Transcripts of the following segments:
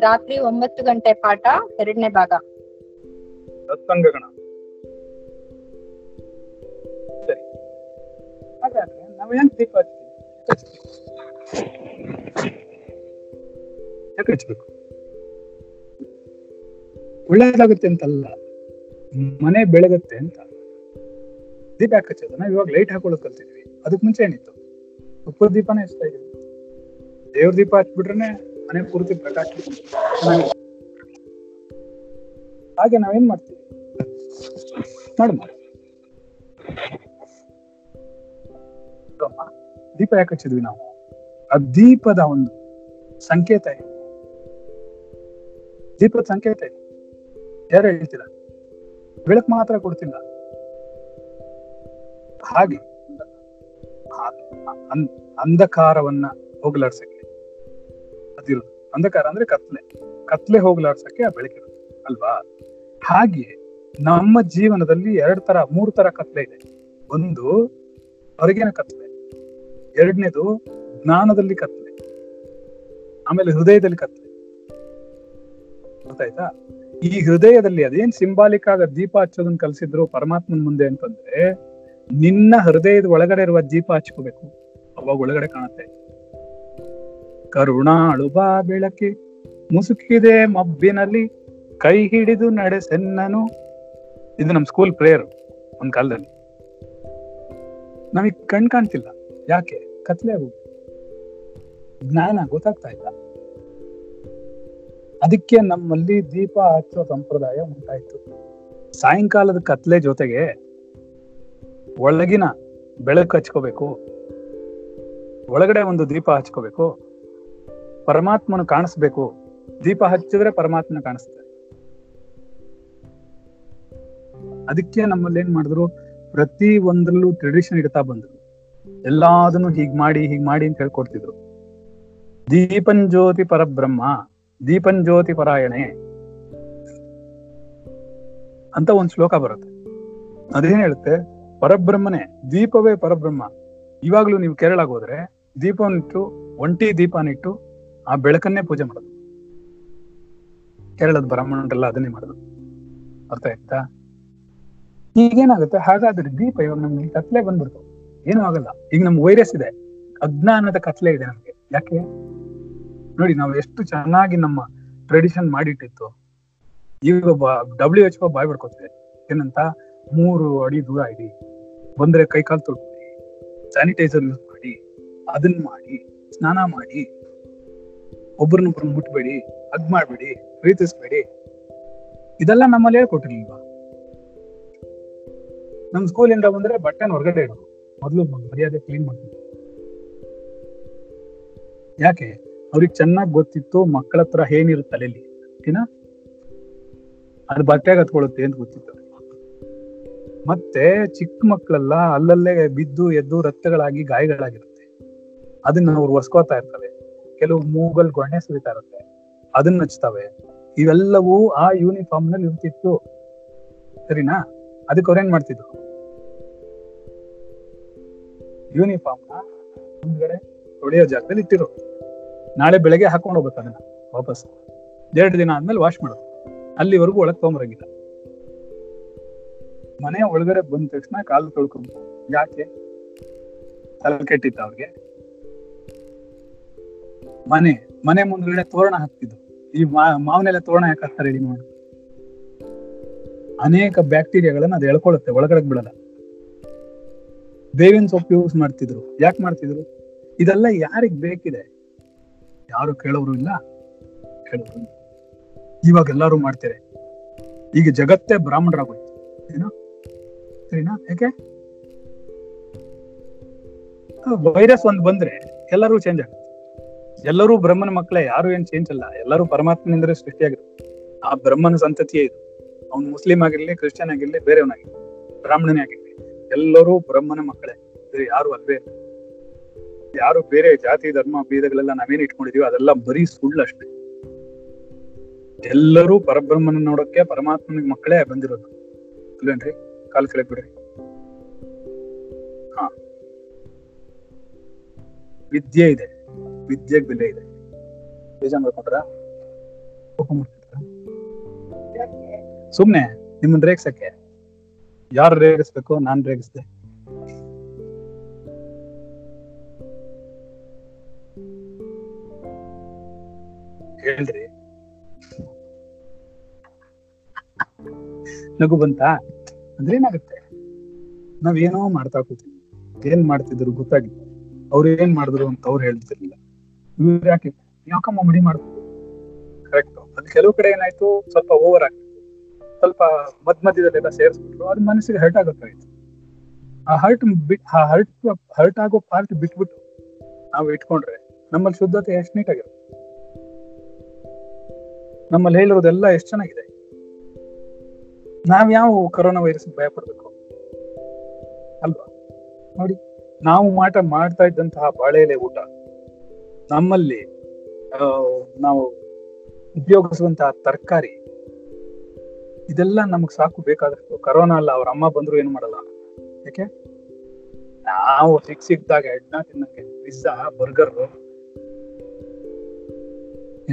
ರಾತ್ರಿ ಒಂಬತ್ತು ಗಂಟೆ ಪಾಠ, ಎರಡನೇ ಭಾಗ. ಸತ್ಸಂಗಗಣ. ಸರಿ. ಹಾಗಾದ್ರೆ ನಾವೇನ್ ದೀಪ ಯಾಕೆ ಹಚ್ಬೇಕು? ಒಳ್ಳೇದಾಗುತ್ತೆ ಅಂತಲ್ಲ. ಮನೆ ಬೆಳಗುತ್ತೆ ಅಂತ. ದೀಪ ಯಾಕೆ ಹಚ್ಚೋದು? ನಾವು ಇವಾಗ ಲೈಟ್ ಹಾಕೊಳ್ಳೋದು ಕಲ್ತಿದ್ವಿ. ಅದಕ್ಕೆ ಮುಂಚೆ ಏನಿತ್ತು? ತುಪ್ಪದ ದೀಪನೇ ಇಷ್ಟ ಆಗಿದೆ ದೇವ್ರ ದೀಪ ಹಚ್ಬಿಟ್ರೆ ಮನೆ ಪೂರ್ತಿ ಪ್ರಕಾಶ ಹಾಗೆ ನಾವೇನ್ ಮಾಡ್ತೀವಿ? ನೋಡಮ್ಮ. ದೀಪ ಯಾಕೆ ಹಚ್ಚಿದ್ವಿ ನಾವು? ಆ ದೀಪದ ಒಂದು ಸಂಕೇತ ಇದೆ. ದೀಪದ ಸಂಕೇತ ಇದೆ. ಯಾರು ಹೇಳ್ತೀರಾ? ಬೆಳಕು ಮಾತ್ರ ಕೊಡ್ತಿಲ್ಲ. ಹಾಗೆ. ಅಂಧಕಾರವನ್ನ ಹೋಗಲಾಡ್ಸಕ್ಕೆ. ಅದಿರೋದು ಅಂಧಕಾರ ಅಂದ್ರೆ ಕತ್ಲೆ. ಕತ್ಲೆ ಹೋಗಲಾಡ್ಸಕ್ಕೆ ಆ ಅಲ್ವಾ? ಹಾಗೆ ನಮ್ಮ ಜೀವನದಲ್ಲಿ ಎರಡ್ ತರ, ಮೂರ್ ತರ ಕತ್ಲೆ ಇದೆ. ಒಂದು ಹೊರಗಿನ ಕತ್ಲೆ, ಎರಡನೇದು ಜ್ಞಾನದಲ್ಲಿ ಕತ್ಲೆ, ಆಮೇಲೆ ಹೃದಯದಲ್ಲಿ ಕತ್ಲೆ. ಗೊತ್ತಾಯ್ತಾ? ಈ ಹೃದಯದಲ್ಲಿ ಅದೇನ್ ಸಿಂಬಾಲಿಕ್ ಆಗ ದೀಪ ಹಚ್ಚೋದನ್ನ ಕಲ್ಸಿದ್ರು ಪರಮಾತ್ಮನ ಮುಂದೆ ಅಂತಂದ್ರೆ, ನಿನ್ನ ಹೃದಯದ ಒಳಗಡೆ ಇರುವ ದೀಪ ಹಚ್ಕೋಬೇಕು. ಅವಾಗ ಒಳಗಡೆ ಕಾಣುತ್ತೆ. ಕರುಣಾಳು ಬಾ ಬೆಳಕಿ, ಮುಸುಕಿದೆ ಮಬ್ಬಿನಲ್ಲಿ, ಕೈ ಹಿಡಿದು ನಡೆಸೆನ್ನನು ಇದು ನಮ್ ಸ್ಕೂಲ್ ಪ್ರೇಯರ್ ಒಂದ್ ಕಾಲದಲ್ಲಿ. ನಮಗ್ ಕಣ್ ಕಾಣ್ತಿಲ್ಲ. ಯಾಕೆ? ಕತ್ಲೆ ಆಗೋದು ಜ್ಞಾನ ಗೊತ್ತಾಗ್ತಾ ಇಲ್ಲ. ಅದಕ್ಕೆ ನಮ್ಮಲ್ಲಿ ದೀಪ ಹಚ್ಚೋ ಸಂಪ್ರದಾಯ ಉಂಟಾಯ್ತು. ಸಾಯಂಕಾಲದ ಕತ್ಲೆ ಜೊತೆಗೆ ಒಳಗಿನ ಬೆಳಕು ಹಚ್ಕೋಬೇಕು. ಒಳಗಡೆ ಒಂದು ದೀಪ ಹಚ್ಕೋಬೇಕು. ಪರಮಾತ್ಮನ ಕಾಣಿಸ್ಬೇಕು. ದೀಪ ಹಚ್ಚಿದ್ರೆ ಪರಮಾತ್ಮನ ಕಾಣಿಸ್ತಾರೆ. ಅದಕ್ಕೆ ನಮ್ಮಲ್ಲಿ ಏನ್ ಮಾಡಿದ್ರು? ಪ್ರತಿ ಒಂದ್ರಲ್ಲೂ ಟ್ರೆಡಿಷನ್ ಇಡ್ತಾ ಬಂದ್ರು. ಎಲ್ಲಾದನ್ನು ಹೀಗ್ ಮಾಡಿ ಹೀಗ್ ಮಾಡಿ ಅಂತ ಹೇಳ್ಕೊಡ್ತಿದ್ರು. ದೀಪನ್ ಜ್ಯೋತಿ ಪರಬ್ರಹ್ಮ, ದೀಪನ್ ಜ್ಯೋತಿ ಪರಾಯಣೆ ಅಂತ ಒಂದ್ ಶ್ಲೋಕ ಬರುತ್ತೆ. ಅದೇನ್ ಹೇಳುತ್ತೆ? ಪರಬ್ರಹ್ಮನೇ, ದೀಪವೇ ಪರಬ್ರಹ್ಮ. ಇವಾಗ್ಲೂ ನೀವು ಕೇರಳಕ್ಕೆ ಹೋದ್ರೆ ದೀಪವನ್ನಿಟ್ಟು ಒಂಟಿ ದೀಪನಿಟ್ಟು ಆ ಬೆಳಕನ್ನೇ ಪೂಜೆ ಮಾಡೋದು. ಕೇರಳದ ಬ್ರಾಹ್ಮಣರೆಲ್ಲ ಅದನ್ನೇ ಮಾಡೋದು. ಅರ್ಥ ಆಯ್ತಾ? ಈಗೇನಾಗುತ್ತೆ? ಹಾಗಾದ್ರೆ ದೀಪ ಇವಾಗ ನಮ್ಗೆ ಕತ್ಲೆ ಬಂದ್ಬಿಡ್ತು. ಏನೂ ಆಗಲ್ಲ. ಈಗ ನಮ್ಗೆ ವೈರಸ್ ಇದೆ. ಅಜ್ಞಾನದ ಕತ್ಲೆ ಇದೆ ನಮ್ಗೆ. ಯಾಕೆ? ನೋಡಿ, ನಾವು ಎಷ್ಟು ಚೆನ್ನಾಗಿ ನಮ್ಮ ಟ್ರೆಡಿಷನ್ ಮಾಡಿಟ್ಟಿತ್ತು. ಈಗ ಡಬ್ಲ್ಯೂ ಎಚ್ ಒ ಬಾಯ್ ಬಿಡ್ಕೊತಿದೆ. ಏನಂತ? ಮೂರು ಅಡಿ ದೂರ ಇಡಿ. ಬಂದ್ರೆ ಕೈ ಕಾಲು ತೊಳ್ಕೊಳ್ಳಿ ಸ್ಯಾನಿಟೈಸರ್ ಅದನ್ನ ಮಾಡಿ, ಸ್ನಾನ ಮಾಡಿ ಒಬ್ರನ್ನೊಬ್ರು ಮುಟ್ಬೇಡಿ ಅದ್ ಮಾಡ್ಬೇಡಿ, ಪ್ರೀತಿಸ್ಬೇಡಿ. ಇದೆಲ್ಲ ನಮ್ಮಲ್ಲಿ ಹೇಳ್ಕೊಟ್ಟಿರ್ಲಿಲ್ವಾ? ನಮ್ ಸ್ಕೂಲಿಂದ ಬಂದ್ರೆ ಬಟ್ಟೆನ ಹೊರಗಡೆ ಇಡೋದು. ಮೊದಲು ಮರ್ಯಾದೆ ಕ್ಲೀನ್ ಮಾಡ್ತೀವಿ ಯಾಕೆ? ಅವ್ರಿಗೆ ಚೆನ್ನಾಗಿ ಗೊತ್ತಿತ್ತು, ಮಕ್ಕಳ ಹತ್ರ ಏನಿರುತ್ತೆ ತಲೆಯಲ್ಲಿ ಓಕೆನಾ ಅದು ಬಟ್ಟೆಗೆ ಹತ್ಕೊಳ್ಳುತ್ತೆ ಅಂತ ಗೊತ್ತಿತ್ತು. ಮತ್ತೆ ಚಿಕ್ಕ ಮಕ್ಕಳೆಲ್ಲ ಅಲ್ಲಲ್ಲೇ ಬಿದ್ದು ಎದ್ದು ರಕ್ತಗಳಾಗಿ ಗಾಯಗಳಾಗಿರುತ್ತೆ ಅದನ್ನ ಅವ್ರು ಒರ್ಸ್ಕೋತಾ ಇರ್ತವೆ ಕೆಲವು ಮೂಗಲ್ ಗೊಣ್ಣೆ ಸುರಿತಾ ಇರುತ್ತೆ. ಅದನ್ನ ಹಚ್ತವೆ. ಇವೆಲ್ಲವೂ ಆ ಯೂನಿಫಾರ್ಮ್ನಲ್ಲಿ ಇರ್ತಿತ್ತು. ಸರಿನಾ? ಅದಕ್ಕೆ ಅವ್ರೇನ್ ಮಾಡ್ತಿದ್ರು? ಯೂನಿಫಾರ್ಮ್ನ ಮುಂದ್ಗಡೆ ತೊಳೆಯೋ ಜಾಗದಲ್ಲಿ ಇಟ್ಟಿರು. ನಾಳೆ ಬೆಳಗ್ಗೆ ಹಾಕೊಂಡು ಹೋಗ್ಬೇಕು ಅದನ್ನ ವಾಪಸ್. ಎರಡು ದಿನ ಆದ್ಮೇಲೆ ವಾಶ್ ಮಾಡೋದು ಅಲ್ಲಿವರೆಗೂ ಒಳಗ್ ತೊಗೊಂಬರಂಗಿಲ್ಲ. ಮನೆ ಒಳಗಡೆ ಬಂದ ತಕ್ಷಣ ಕಾಲು ತೊಳ್ಕೊಬೇಕು ಯಾಕೆ? ತಲೆ ಕೆಟ್ಟಿತ್ತು ಅವ್ರಿಗೆ? ಮನೆ ಮನೆ ಮುಂದ್ಗಡೆ ತೋರಣ ಹಾಕ್ತಿದ್ರು ಈ ಮಾವನೆಲ್ಲ ತೋರಣ ಯಾಕೆ ಹಾಕ್ತಾರೆ ಹೇಳಿ ಅನೇಕ ಬ್ಯಾಕ್ಟೀರಿಯಾಗಳನ್ನ ಅದು ಎಳ್ಕೊಳ್ಳುತ್ತೆ ಒಳಗಡೆ ಬಿಡಲ್ಲ ಬೇವಿನ ಸೊಪ್ಪು ಯೂಸ್ ಮಾಡ್ತಿದ್ರು. ಯಾಕೆ ಮಾಡ್ತಿದ್ರು? ಇದೆಲ್ಲ ಯಾರಿಗ್ ಬೇಕಿದೆ? ಯಾರು ಕೇಳೋರು ಇಲ್ಲ. ಕೇಳೋರು. ಇವಾಗ ಎಲ್ಲಾರು ಮಾಡ್ತಾರೆ. ಈಗ ಜಗತ್ತೇ ಬ್ರಾಹ್ಮಣರಾಗೋಯ್ತು. ಏನೋ? ಸರಿನಾ? ಯಾಕೆ? ವೈರಸ್ ಒಂದ್ ಬಂದ್ರೆ ಎಲ್ಲರೂ ಚೇಂಜ್ ಆಗುತ್ತೆ. ಎಲ್ಲರೂ ಬ್ರಹ್ಮನ ಮಕ್ಕಳೇ, ಯಾರು ಏನ್ ಚೇಂಜ್ ಅಲ್ಲ ಎಲ್ಲರೂ ಪರಮಾತ್ಮನಿಂದ ಸೃಷ್ಟಿಯಾಗಿರುತ್ತೆ ಆ ಬ್ರಹ್ಮನ ಸಂತತಿಯೇ ಇದು. ಅವ್ನು ಮುಸ್ಲಿಂ ಆಗಿರ್ಲಿ, ಕ್ರಿಶ್ಚಿಯನ್ ಆಗಿರ್ಲಿ, ಬೇರೆಯವನಾಗಿರ್ಲಿ, ಬ್ರಾಹ್ಮಣನೇ ಆಗಿರ್ಲಿ, ಎಲ್ಲರೂ ಬ್ರಹ್ಮನ ಮಕ್ಕಳೇ. ಬೇರೆ ಯಾರು ಅಲ್ವೇ. ಯಾರು ಬೇರೆ ಜಾತಿ, ಧರ್ಮ, ಭೇದಗಳೆಲ್ಲ ನಾವೇನ್ ಇಟ್ಕೊಂಡಿದೀವಿ, ಅದೆಲ್ಲ ಬರೀ ಸುಳ್ಳು ಅಷ್ಟೇ. ಎಲ್ಲರೂ ಪರಬ್ರಹ್ಮನ ನೋಡಕ್ಕೆ ಪರಮಾತ್ಮನ ಮಕ್ಕಳೇ ಬಂದಿರೋದು. ಅಲ್ವೇನ್ರಿ? ಕಾಲ್ ಕೆಳಗೆ ಬಿಡ್ರಿ. ಹಾ. ವಿದ್ಯೆ ಇದೆ. ವಿದ್ಯೆಗೆ ಬೆಲೆ ಇದೆ. ಸುಮ್ನೆ, ನಿಮ್ಮನ್ ರೇಗಿಸಕ್ಕೆ. ಯಾರು ರೇಗಿಸ್ಬೇಕು, ನಾನ್ ರೇಗಿಸ್ದೆ. ಹೇಳ್ರಿ. ನಗು ಬಂತ? ಅಂದ್ರೆ ಏನಾಗುತ್ತೆ? ನಾವೇನೋ ಮಾಡ್ತಾ ಕೂತೀವಿ ಏನ್ ಮಾಡ್ತಿದ್ರು ಗೊತ್ತಾಗಿಲ್ಲ. ಅವ್ರು ಏನ್ ಮಾಡಿದ್ರು ಅಂತ ಅವ್ರು ಹೇಳ್ತಿರ್ಲಿಲ್ಲ. ಇವ್ರು ಯಾಕೆ ಯಾಕಮ್ಮ ಮಡಿ ಕರೆಕ್ಟ್ ಅದು ಕೆಲವು ಕಡೆ ಏನಾಯ್ತು, ಸ್ವಲ್ಪ ಓವರ್ ಆಗ್ತಿತ್ತು ಸ್ವಲ್ಪ ಮಧ್ಯ ಮಧ್ಯದಲ್ಲೆಲ್ಲ ಸೇರಿಸ್ಬಿಟ್ರು. ಅದು ಮನಸ್ಸಿಗೆ ಹರ್ಟ್ ಆಗೋಕ್ಕಾಯ್ತು. ಆ ಹರ್ಟ್ ಬಿಟ್, ಆ ಹರ್ಟ್ ಹರ್ಟ್ ಆಗೋ ಪಾರ್ಟ್ ಬಿಟ್ಬಿಟ್ಟು ನಾವು ಇಟ್ಕೊಂಡ್ರೆ ನಮ್ಮಲ್ಲಿ ಶುದ್ಧತೆ ಎಷ್ಟು ನೀಟಾಗಿರುತ್ತೆ ನಮ್ಮಲ್ಲಿ ಹೇಳಿರೋದೆಲ್ಲ ಎಷ್ಟು ಚೆನ್ನಾಗಿದೆ. ನಾವ್ ಯಾವ ಕೊರೋನಾ ವೈರಸ್ ಭಯ ಪಡ್ಬೇಕು ಅಲ್ವಾ? ನೋಡಿ, ನಾವು ಮಾಟ ಮಾಡ್ತಾ ಇದ್ದಂತಹ ಬಾಳೆಲೆ ಊಟ. ನಮ್ಮಲ್ಲಿ ನಾವು ಉಪಯೋಗಿಸುವಂತಹ ತರಕಾರಿ, ಇದೆಲ್ಲ ನಮಗ್ ಸಾಕು ಬೇಕಾದಷ್ಟು. ಕರೋನಾ ಅಲ್ಲ, ಅವ್ರ ಅಮ್ಮ ಬಂದ್ರು ಏನು ಮಾಡಲ್ಲ. ಯಾಕೆ? ನಾವು ಸಿಕ್ ಸಿಕ್ದಾಗ ಎಡ್ನ ತಿನ್ನಕ್ಕೆ ಪಿಜ್ಜಾ ಬರ್ಗರ್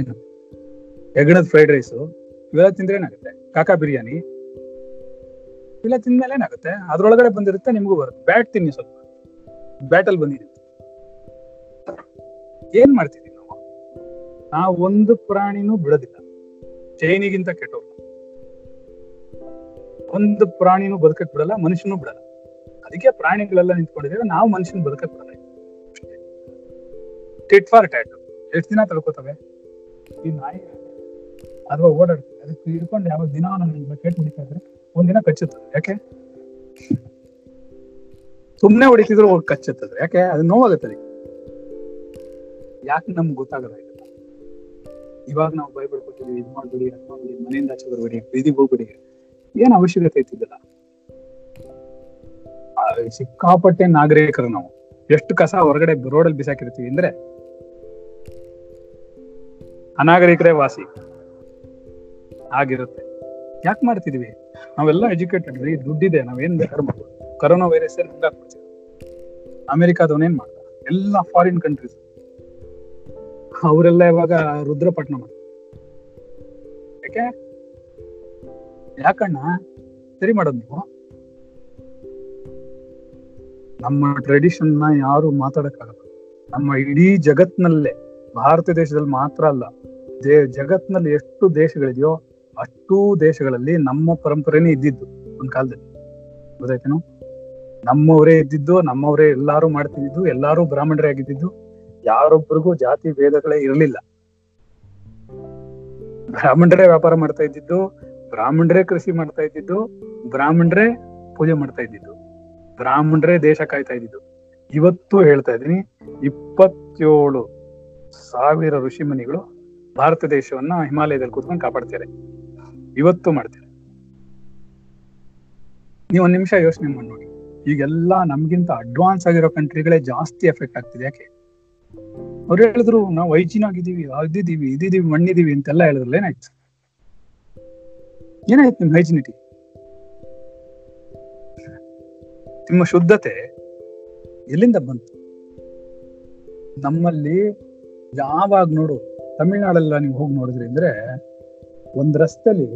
ಏನು? ಹೆಗಣದ ಫ್ರೈಡ್ ರೈಸ್ ಇವೆಲ್ಲ ತಿಂದ್ರೆ ಏನಾಗುತ್ತೆ? ಕಾಕಾ ಬಿರಿಯಾನಿ, ಇವೆಲ್ಲ ತಿಂದ್ಮೇಲೆ ಏನಾಗುತ್ತೆ? ಅದ್ರೊಳಗಡೆ ಬಂದಿರುತ್ತೆ, ನಿಮಗೂ ಬರುತ್ತೆ. ಬ್ಯಾಟ್ ತಿನ್ನಿ ಸ್ವಲ್ಪ. ಬ್ಯಾಟಲ್ ಬಂದಿರುತ್ತೆ ಏನ್ ಮಾಡ್ತಿದೀವಿ ನಾವು? ನಾವು ಒಂದು ಪ್ರಾಣಿನೂ ಬಿಡೋದಿಲ್ಲ. ಚೈನಿಗಿಂತ ಕೆಟ್ಟವ್ರು. ಒಂದು ಪ್ರಾಣಿನೂ ಬದುಕಕ್ ಬಿಡಲ್ಲ, ಮನುಷ್ಯನೂ ಬಿಡಲ್ಲ. ಅದಕ್ಕೆ ಪ್ರಾಣಿಗಳೆಲ್ಲ ನಿಂತ್ಕೊಂಡಿದ್ದೇವೆ ನಾವು ಮನುಷ್ಯನ ಬದುಕಕ್ ಬಿಡಲ್ಲ. ಟಿಟ್ ಫಾರ್ ಟ್ಯಾಟ್ ಎಷ್ಟು ದಿನ ತಡ್ಕೋತವೆ ಈ ನಾಯಿ ಅಥವಾ ಓಡಾಡ್ತದೆ. ಅದಕ್ಕೆ ಹಿಡ್ಕೊಂಡು ಯಾವ ದಿನ ನಾನು ಬಕೆಟ್ ಹೊಡಿತಾ ಇದ್ರೆ ಒಂದಿನ ಕಚ್ಚುತ್ತದೆ. ಯಾಕೆ? ಸುಮ್ನೆ ಹೊಡಿತಿದ್ರು ಕಚ್ಚುತ್ತದೆ. ಯಾಕೆ? ಅದು ನೋವಾಗುತ್ತೆ ಅದಕ್ಕೆ. ಯಾಕೆ ನಮ್ಗೆ ಗೊತ್ತಾಗಲ್ಲ ಇವಾಗ ನಾವು ಭಯಪಡ್ಕೊತೀವಿ ಇದು ಮಾಡ್ಬಿಡಿ, ಅದು ಮಾಡ್ಬಿಡಿ, ಮನೆಯಿಂದ ಆಚೆ ಬರ್ಬೇಡಿ, ಬೀದಿಗೆ ಹೋಗ್ಬಿಡಿ. ಏನ್ ಅವಶ್ಯಕತೆ ಇತ್ತಿದ್ದಲ್ಲ ಸಿಕ್ಕಾಪಟ್ಟೆ ನಾಗರಿಕರು ನಾವು. ಎಷ್ಟು ಕಸ ಹೊರಗಡೆ ರೋಡಲ್ಲಿ ಬಿಸಾಕಿರ್ತೀವಿ ಅಂದ್ರೆ, ಅನಾಗರಿಕರೇ ವಾಸಿ. ಆಗಿರುತ್ತೆ. ಯಾಕೆ ಮಾಡ್ತಿದೀವಿ? ನಾವೆಲ್ಲ ಎಜುಕೇಟೆಡ್ ರೀ ದುಡ್ಡಿದೆ, ನಾವೇನ್ ಬೇಕಾದ್ರೂ ಮಾಡ್ಬೋದು ಕರೋನಾ ವೈರಸ್ ಮುಂದಾಕ್ಬಿಡ್ತೀವಿ ಅಮೆರಿಕಾದವನೇನ್ ಮಾಡ್ದ? ಎಲ್ಲಾ ಫಾರಿನ್ ಕಂಟ್ರೀಸ್ ಅವರೆಲ್ಲ ಇವಾಗ ರುದ್ರಪಟ್ಟಣ ಯಾಕೆ? ಯಾಕಣ್ಣ? ಸರಿ ಮಾಡೋದು ನೀವು. ನಮ್ಮ ಟ್ರೆಡಿಷನ್ನ ಯಾರು ಮಾತಾಡಕ್ಕಾಗಲ್ಲ. ನಮ್ಮ ಇಡೀ ಜಗತ್ನಲ್ಲೇ, ಭಾರತ ದೇಶದಲ್ಲಿ ಮಾತ್ರ ಅಲ್ಲ ದೇ ಜಗತ್ನಲ್ಲಿ ಎಷ್ಟು ದೇಶಗಳಿದೆಯೋ ಅಷ್ಟೂ ದೇಶಗಳಲ್ಲಿ ನಮ್ಮ ಪರಂಪರೆನೇ ಇದ್ದಿದ್ದು ಒಂದ್ ಕಾಲದಲ್ಲಿ. ಗೊತ್ತಾಯ್ತೇನು? ನಮ್ಮವರೇ ಇದ್ದಿದ್ದು, ನಮ್ಮವರೇ ಎಲ್ಲಾರು ಮಾಡ್ತಿದ್ದು ಎಲ್ಲಾರು ಬ್ರಾಹ್ಮಣರೇ ಆಗಿದ್ದು ಯಾರೊಬ್ಬರಿಗೂ ಜಾತಿ ಭೇದಗಳೇ ಇರಲಿಲ್ಲ. ಬ್ರಾಹ್ಮಣರೇ ವ್ಯಾಪಾರ ಮಾಡ್ತಾ ಇದ್ದಿದ್ದು, ಬ್ರಾಹ್ಮಣರೇ ಕೃಷಿ ಮಾಡ್ತಾ ಇದ್ದಿದ್ದು, ಬ್ರಾಹ್ಮಣರೇ ಪೂಜೆ ಮಾಡ್ತಾ ಇದ್ದಿದ್ದು, ಬ್ರಾಹ್ಮಣರೇ ದೇಶ ಕಾಯ್ತಾ ಇದ್ದಿದ್ದು. ಇವತ್ತು ಹೇಳ್ತಾ ಇದೀನಿ ಇಪ್ಪತ್ತೇಳು ಸಾವಿರ ಋಷಿ ಮುನಿಗಳು ಭಾರತ ದೇಶವನ್ನ ಹಿಮಾಲಯದಲ್ಲಿ ಕೂತ್ಕೊಂಡು ಕಾಪಾಡ್ತಾರೆ. ಇವತ್ತು ಮಾಡ್ತಾರೆ. ನೀವು ಒಂದ್ ನಿಮಿಷ ಯೋಚನೆ ಮಾಡಿ ನೋಡಿ. ಈಗೆಲ್ಲಾ ನಮ್ಗಿಂತ ಅಡ್ವಾನ್ಸ್ ಆಗಿರೋ ಕಂಟ್ರಿಗಳೇ ಜಾಸ್ತಿ ಎಫೆಕ್ಟ್ ಆಗ್ತಿದೆ ಯಾಕೆ? ಅವ್ರು ಹೇಳಿದ್ರು, ನಾವು ಹೈಜೀನ್ ಆಗಿದ್ದೀವಿ ಅದಿದ್ದೀವಿ ಇದಿದ್ದೀವಿ ಮಣ್ಣಿದೀವಿ ಅಂತೆಲ್ಲ ಹೇಳಿದ್ರಲ್ಲ, ಏನಾಯ್ತು? ಏನಾಯ್ತು ನಿಮ್ ಹೈಜಿನಿಟಿ? ನಿಮ್ಮ ಶುದ್ಧತೆ ಎಲ್ಲಿಂದ ಬಂತು? ನಮ್ಮಲ್ಲಿ ಯಾವಾಗ ನೋಡು ತಮಿಳ್ನಾಡೆಲ್ಲ ನೀವು ಹೋಗಿ ನೋಡಿದ್ರಿ ಅಂದ್ರೆ, ಒಂದ್ ರಸ್ತೆಲಿ,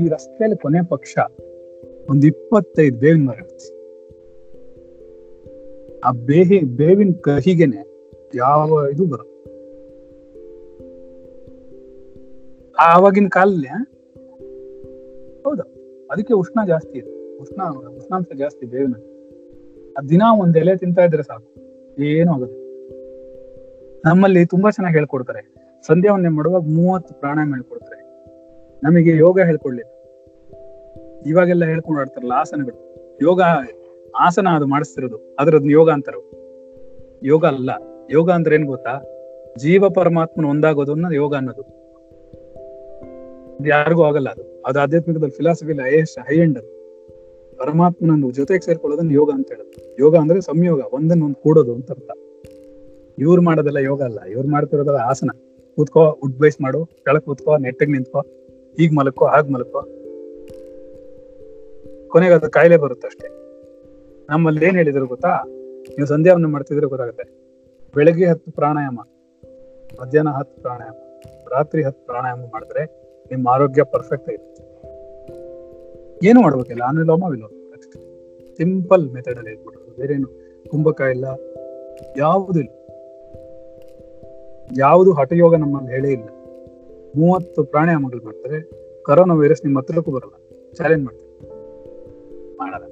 ಈ ರಸ್ತೆಯಲ್ಲಿ ಕೊನೆ ಪಕ್ಷ ಒಂದ್ ಇಪ್ಪತ್ತೈದು ಬೇವಿನ ಮರ ಇರುತ್ತೆ ಆ ಬೇಹಿ, ಬೇವಿನ ಕಹಿಗೆನೆ ಯಾವ ಇದು ಬರ ಆವಾಗಿನ ಕಾಲಲ್ಲಿ ಹೌದು. ಅದಕ್ಕೆ ಉಷ್ಣ ಜಾಸ್ತಿ ಇದೆ. ಉಷ್ಣ, ಉಷ್ಣಾಂಶ ಜಾಸ್ತಿ ಬೇವಿನ. ದಿನ ಒಂದ್ ಎಲೆ ತಿಂತಾ ಇದ್ರೆ ಸಾಕು. ಏನು ಆಗುತ್ತೆ ನಮ್ಮಲ್ಲಿ ತುಂಬಾ ಚೆನ್ನಾಗಿ ಹೇಳ್ಕೊಡ್ತಾರೆ. ಸಂಧ್ಯಾ ವಂದನೆ ಮಾಡುವಾಗ ಮೂವತ್ತು ಪ್ರಾಣಾಯಾಮ ಹೇಳ್ಕೊಡ್ತಾರೆ. ನಮಗೆ ಯೋಗ ಹೇಳ್ಕೊಡ್ಲಿಲ್ಲ. ಇವಾಗೆಲ್ಲ ಹೇಳ್ಕೊಂಡಾಡ್ತಾರಲ್ಲ ಆಸನಗಳು. ಯೋಗ ಆಸನ ಅದು ಮಾಡಿಸ್ತಿರೋದು. ಅದ್ರದ್ ಯೋಗ ಅಂತಾರ ಯೋಗ ಅಲ್ಲ. ಯೋಗ ಅಂದ್ರೆ ಏನ್ ಗೊತ್ತಾ? ಜೀವ ಪರಮಾತ್ಮನ ಒಂದಾಗೋದನ್ನ ಯೋಗ ಅನ್ನೋದು. ಯಾರಿಗೂ ಆಗಲ್ಲ ಅದು. ಅದು ಆಧ್ಯಾತ್ಮಿಕದಲ್ಲಿ ಫಿಲಾಸಫಿ ಹೈ ಎಂಡ್ ಅದು. ಪರಮಾತ್ಮನ ಜೊತೆಗೆ ಸೇರ್ಕೊಳ್ಳೋದನ್ನ ಯೋಗ ಅಂತ ಹೇಳೋದು. ಯೋಗ ಅಂದ್ರೆ ಸಂಯೋಗ, ಒಂದನ್ನ ಒಂದು ಕೂಡೋದು ಅಂತ ಅರ್ಥ. ಇವ್ರು ಮಾಡೋದೆಲ್ಲ ಯೋಗ ಅಲ್ಲ. ಇವ್ರು ಮಾಡ್ತಿರೋದಲ್ಲ ಆಸನ. ಕೂತ್ಕೋ ಉಡ್ಬೈಸ್ ಮಾಡು ಕೆಳಕ್ ಕೂತ್ಕೋ, ನೆಟ್ಟಗ್ ನಿಂತ್ಕೋ, ಹೀಗ್ ಮಲಕೋ ಹಾಗ್ ಮಲಕ್ಕೋ ಕೊನೆಗೆ ಅದು ಕಾಯಿಲೆ ಬರುತ್ತೆ ಅಷ್ಟೇ. ನಮ್ಮಲ್ಲಿ ಏನ್ ಹೇಳಿದ್ರು ಗೊತ್ತಾ? ನೀವು ಸಂಧ್ಯಾವನ್ನ ಮಾಡ್ತಿದ್ರೆ ಗೊತ್ತಾಗುತ್ತೆ. ಬೆಳಗ್ಗೆ ಹತ್ತು ಪ್ರಾಣಾಯಾಮ, ಮಧ್ಯಾಹ್ನ ಹತ್ತು ಪ್ರಾಣಾಯಾಮ, ರಾತ್ರಿ ಹತ್ತು ಪ್ರಾಣಾಯಾಮ ಮಾಡಿದ್ರೆ ನಿಮ್ಮ ಆರೋಗ್ಯ ಪರ್ಫೆಕ್ಟ್ ಆಯ್ತು ಏನು ಮಾಡ್ಬೇಕಿಲ್ಲ ಅನುಲೋಮ ವಿಲೋಮ ಸಿಂಪಲ್ ಮೆಥಡ್ ಅಲ್ಲಿ ಬೇರೆ ಏನು ಕುಂಭಕ ಇಲ್ಲ, ಯಾವುದು ಇಲ್ಲ. ಯಾವುದು ಹಠಯೋಗ ನಮ್ಮಲ್ಲಿ ಹೇಳೇ ಇಲ್ಲ. ಮೂವತ್ತು ಪ್ರಾಣಾಯಾಮಗಳು ಮಾಡ್ತಾರೆ. ಕರೋನಾ ವೈರಸ್ ನಿಮ್ಮ ಹತ್ರಕ್ಕೂ ಬರಲ್ಲ. ಚಾಲೆಂಜ್ ಮಾಡ್ತಾರೆ ಮಾಡಲ್ಲ.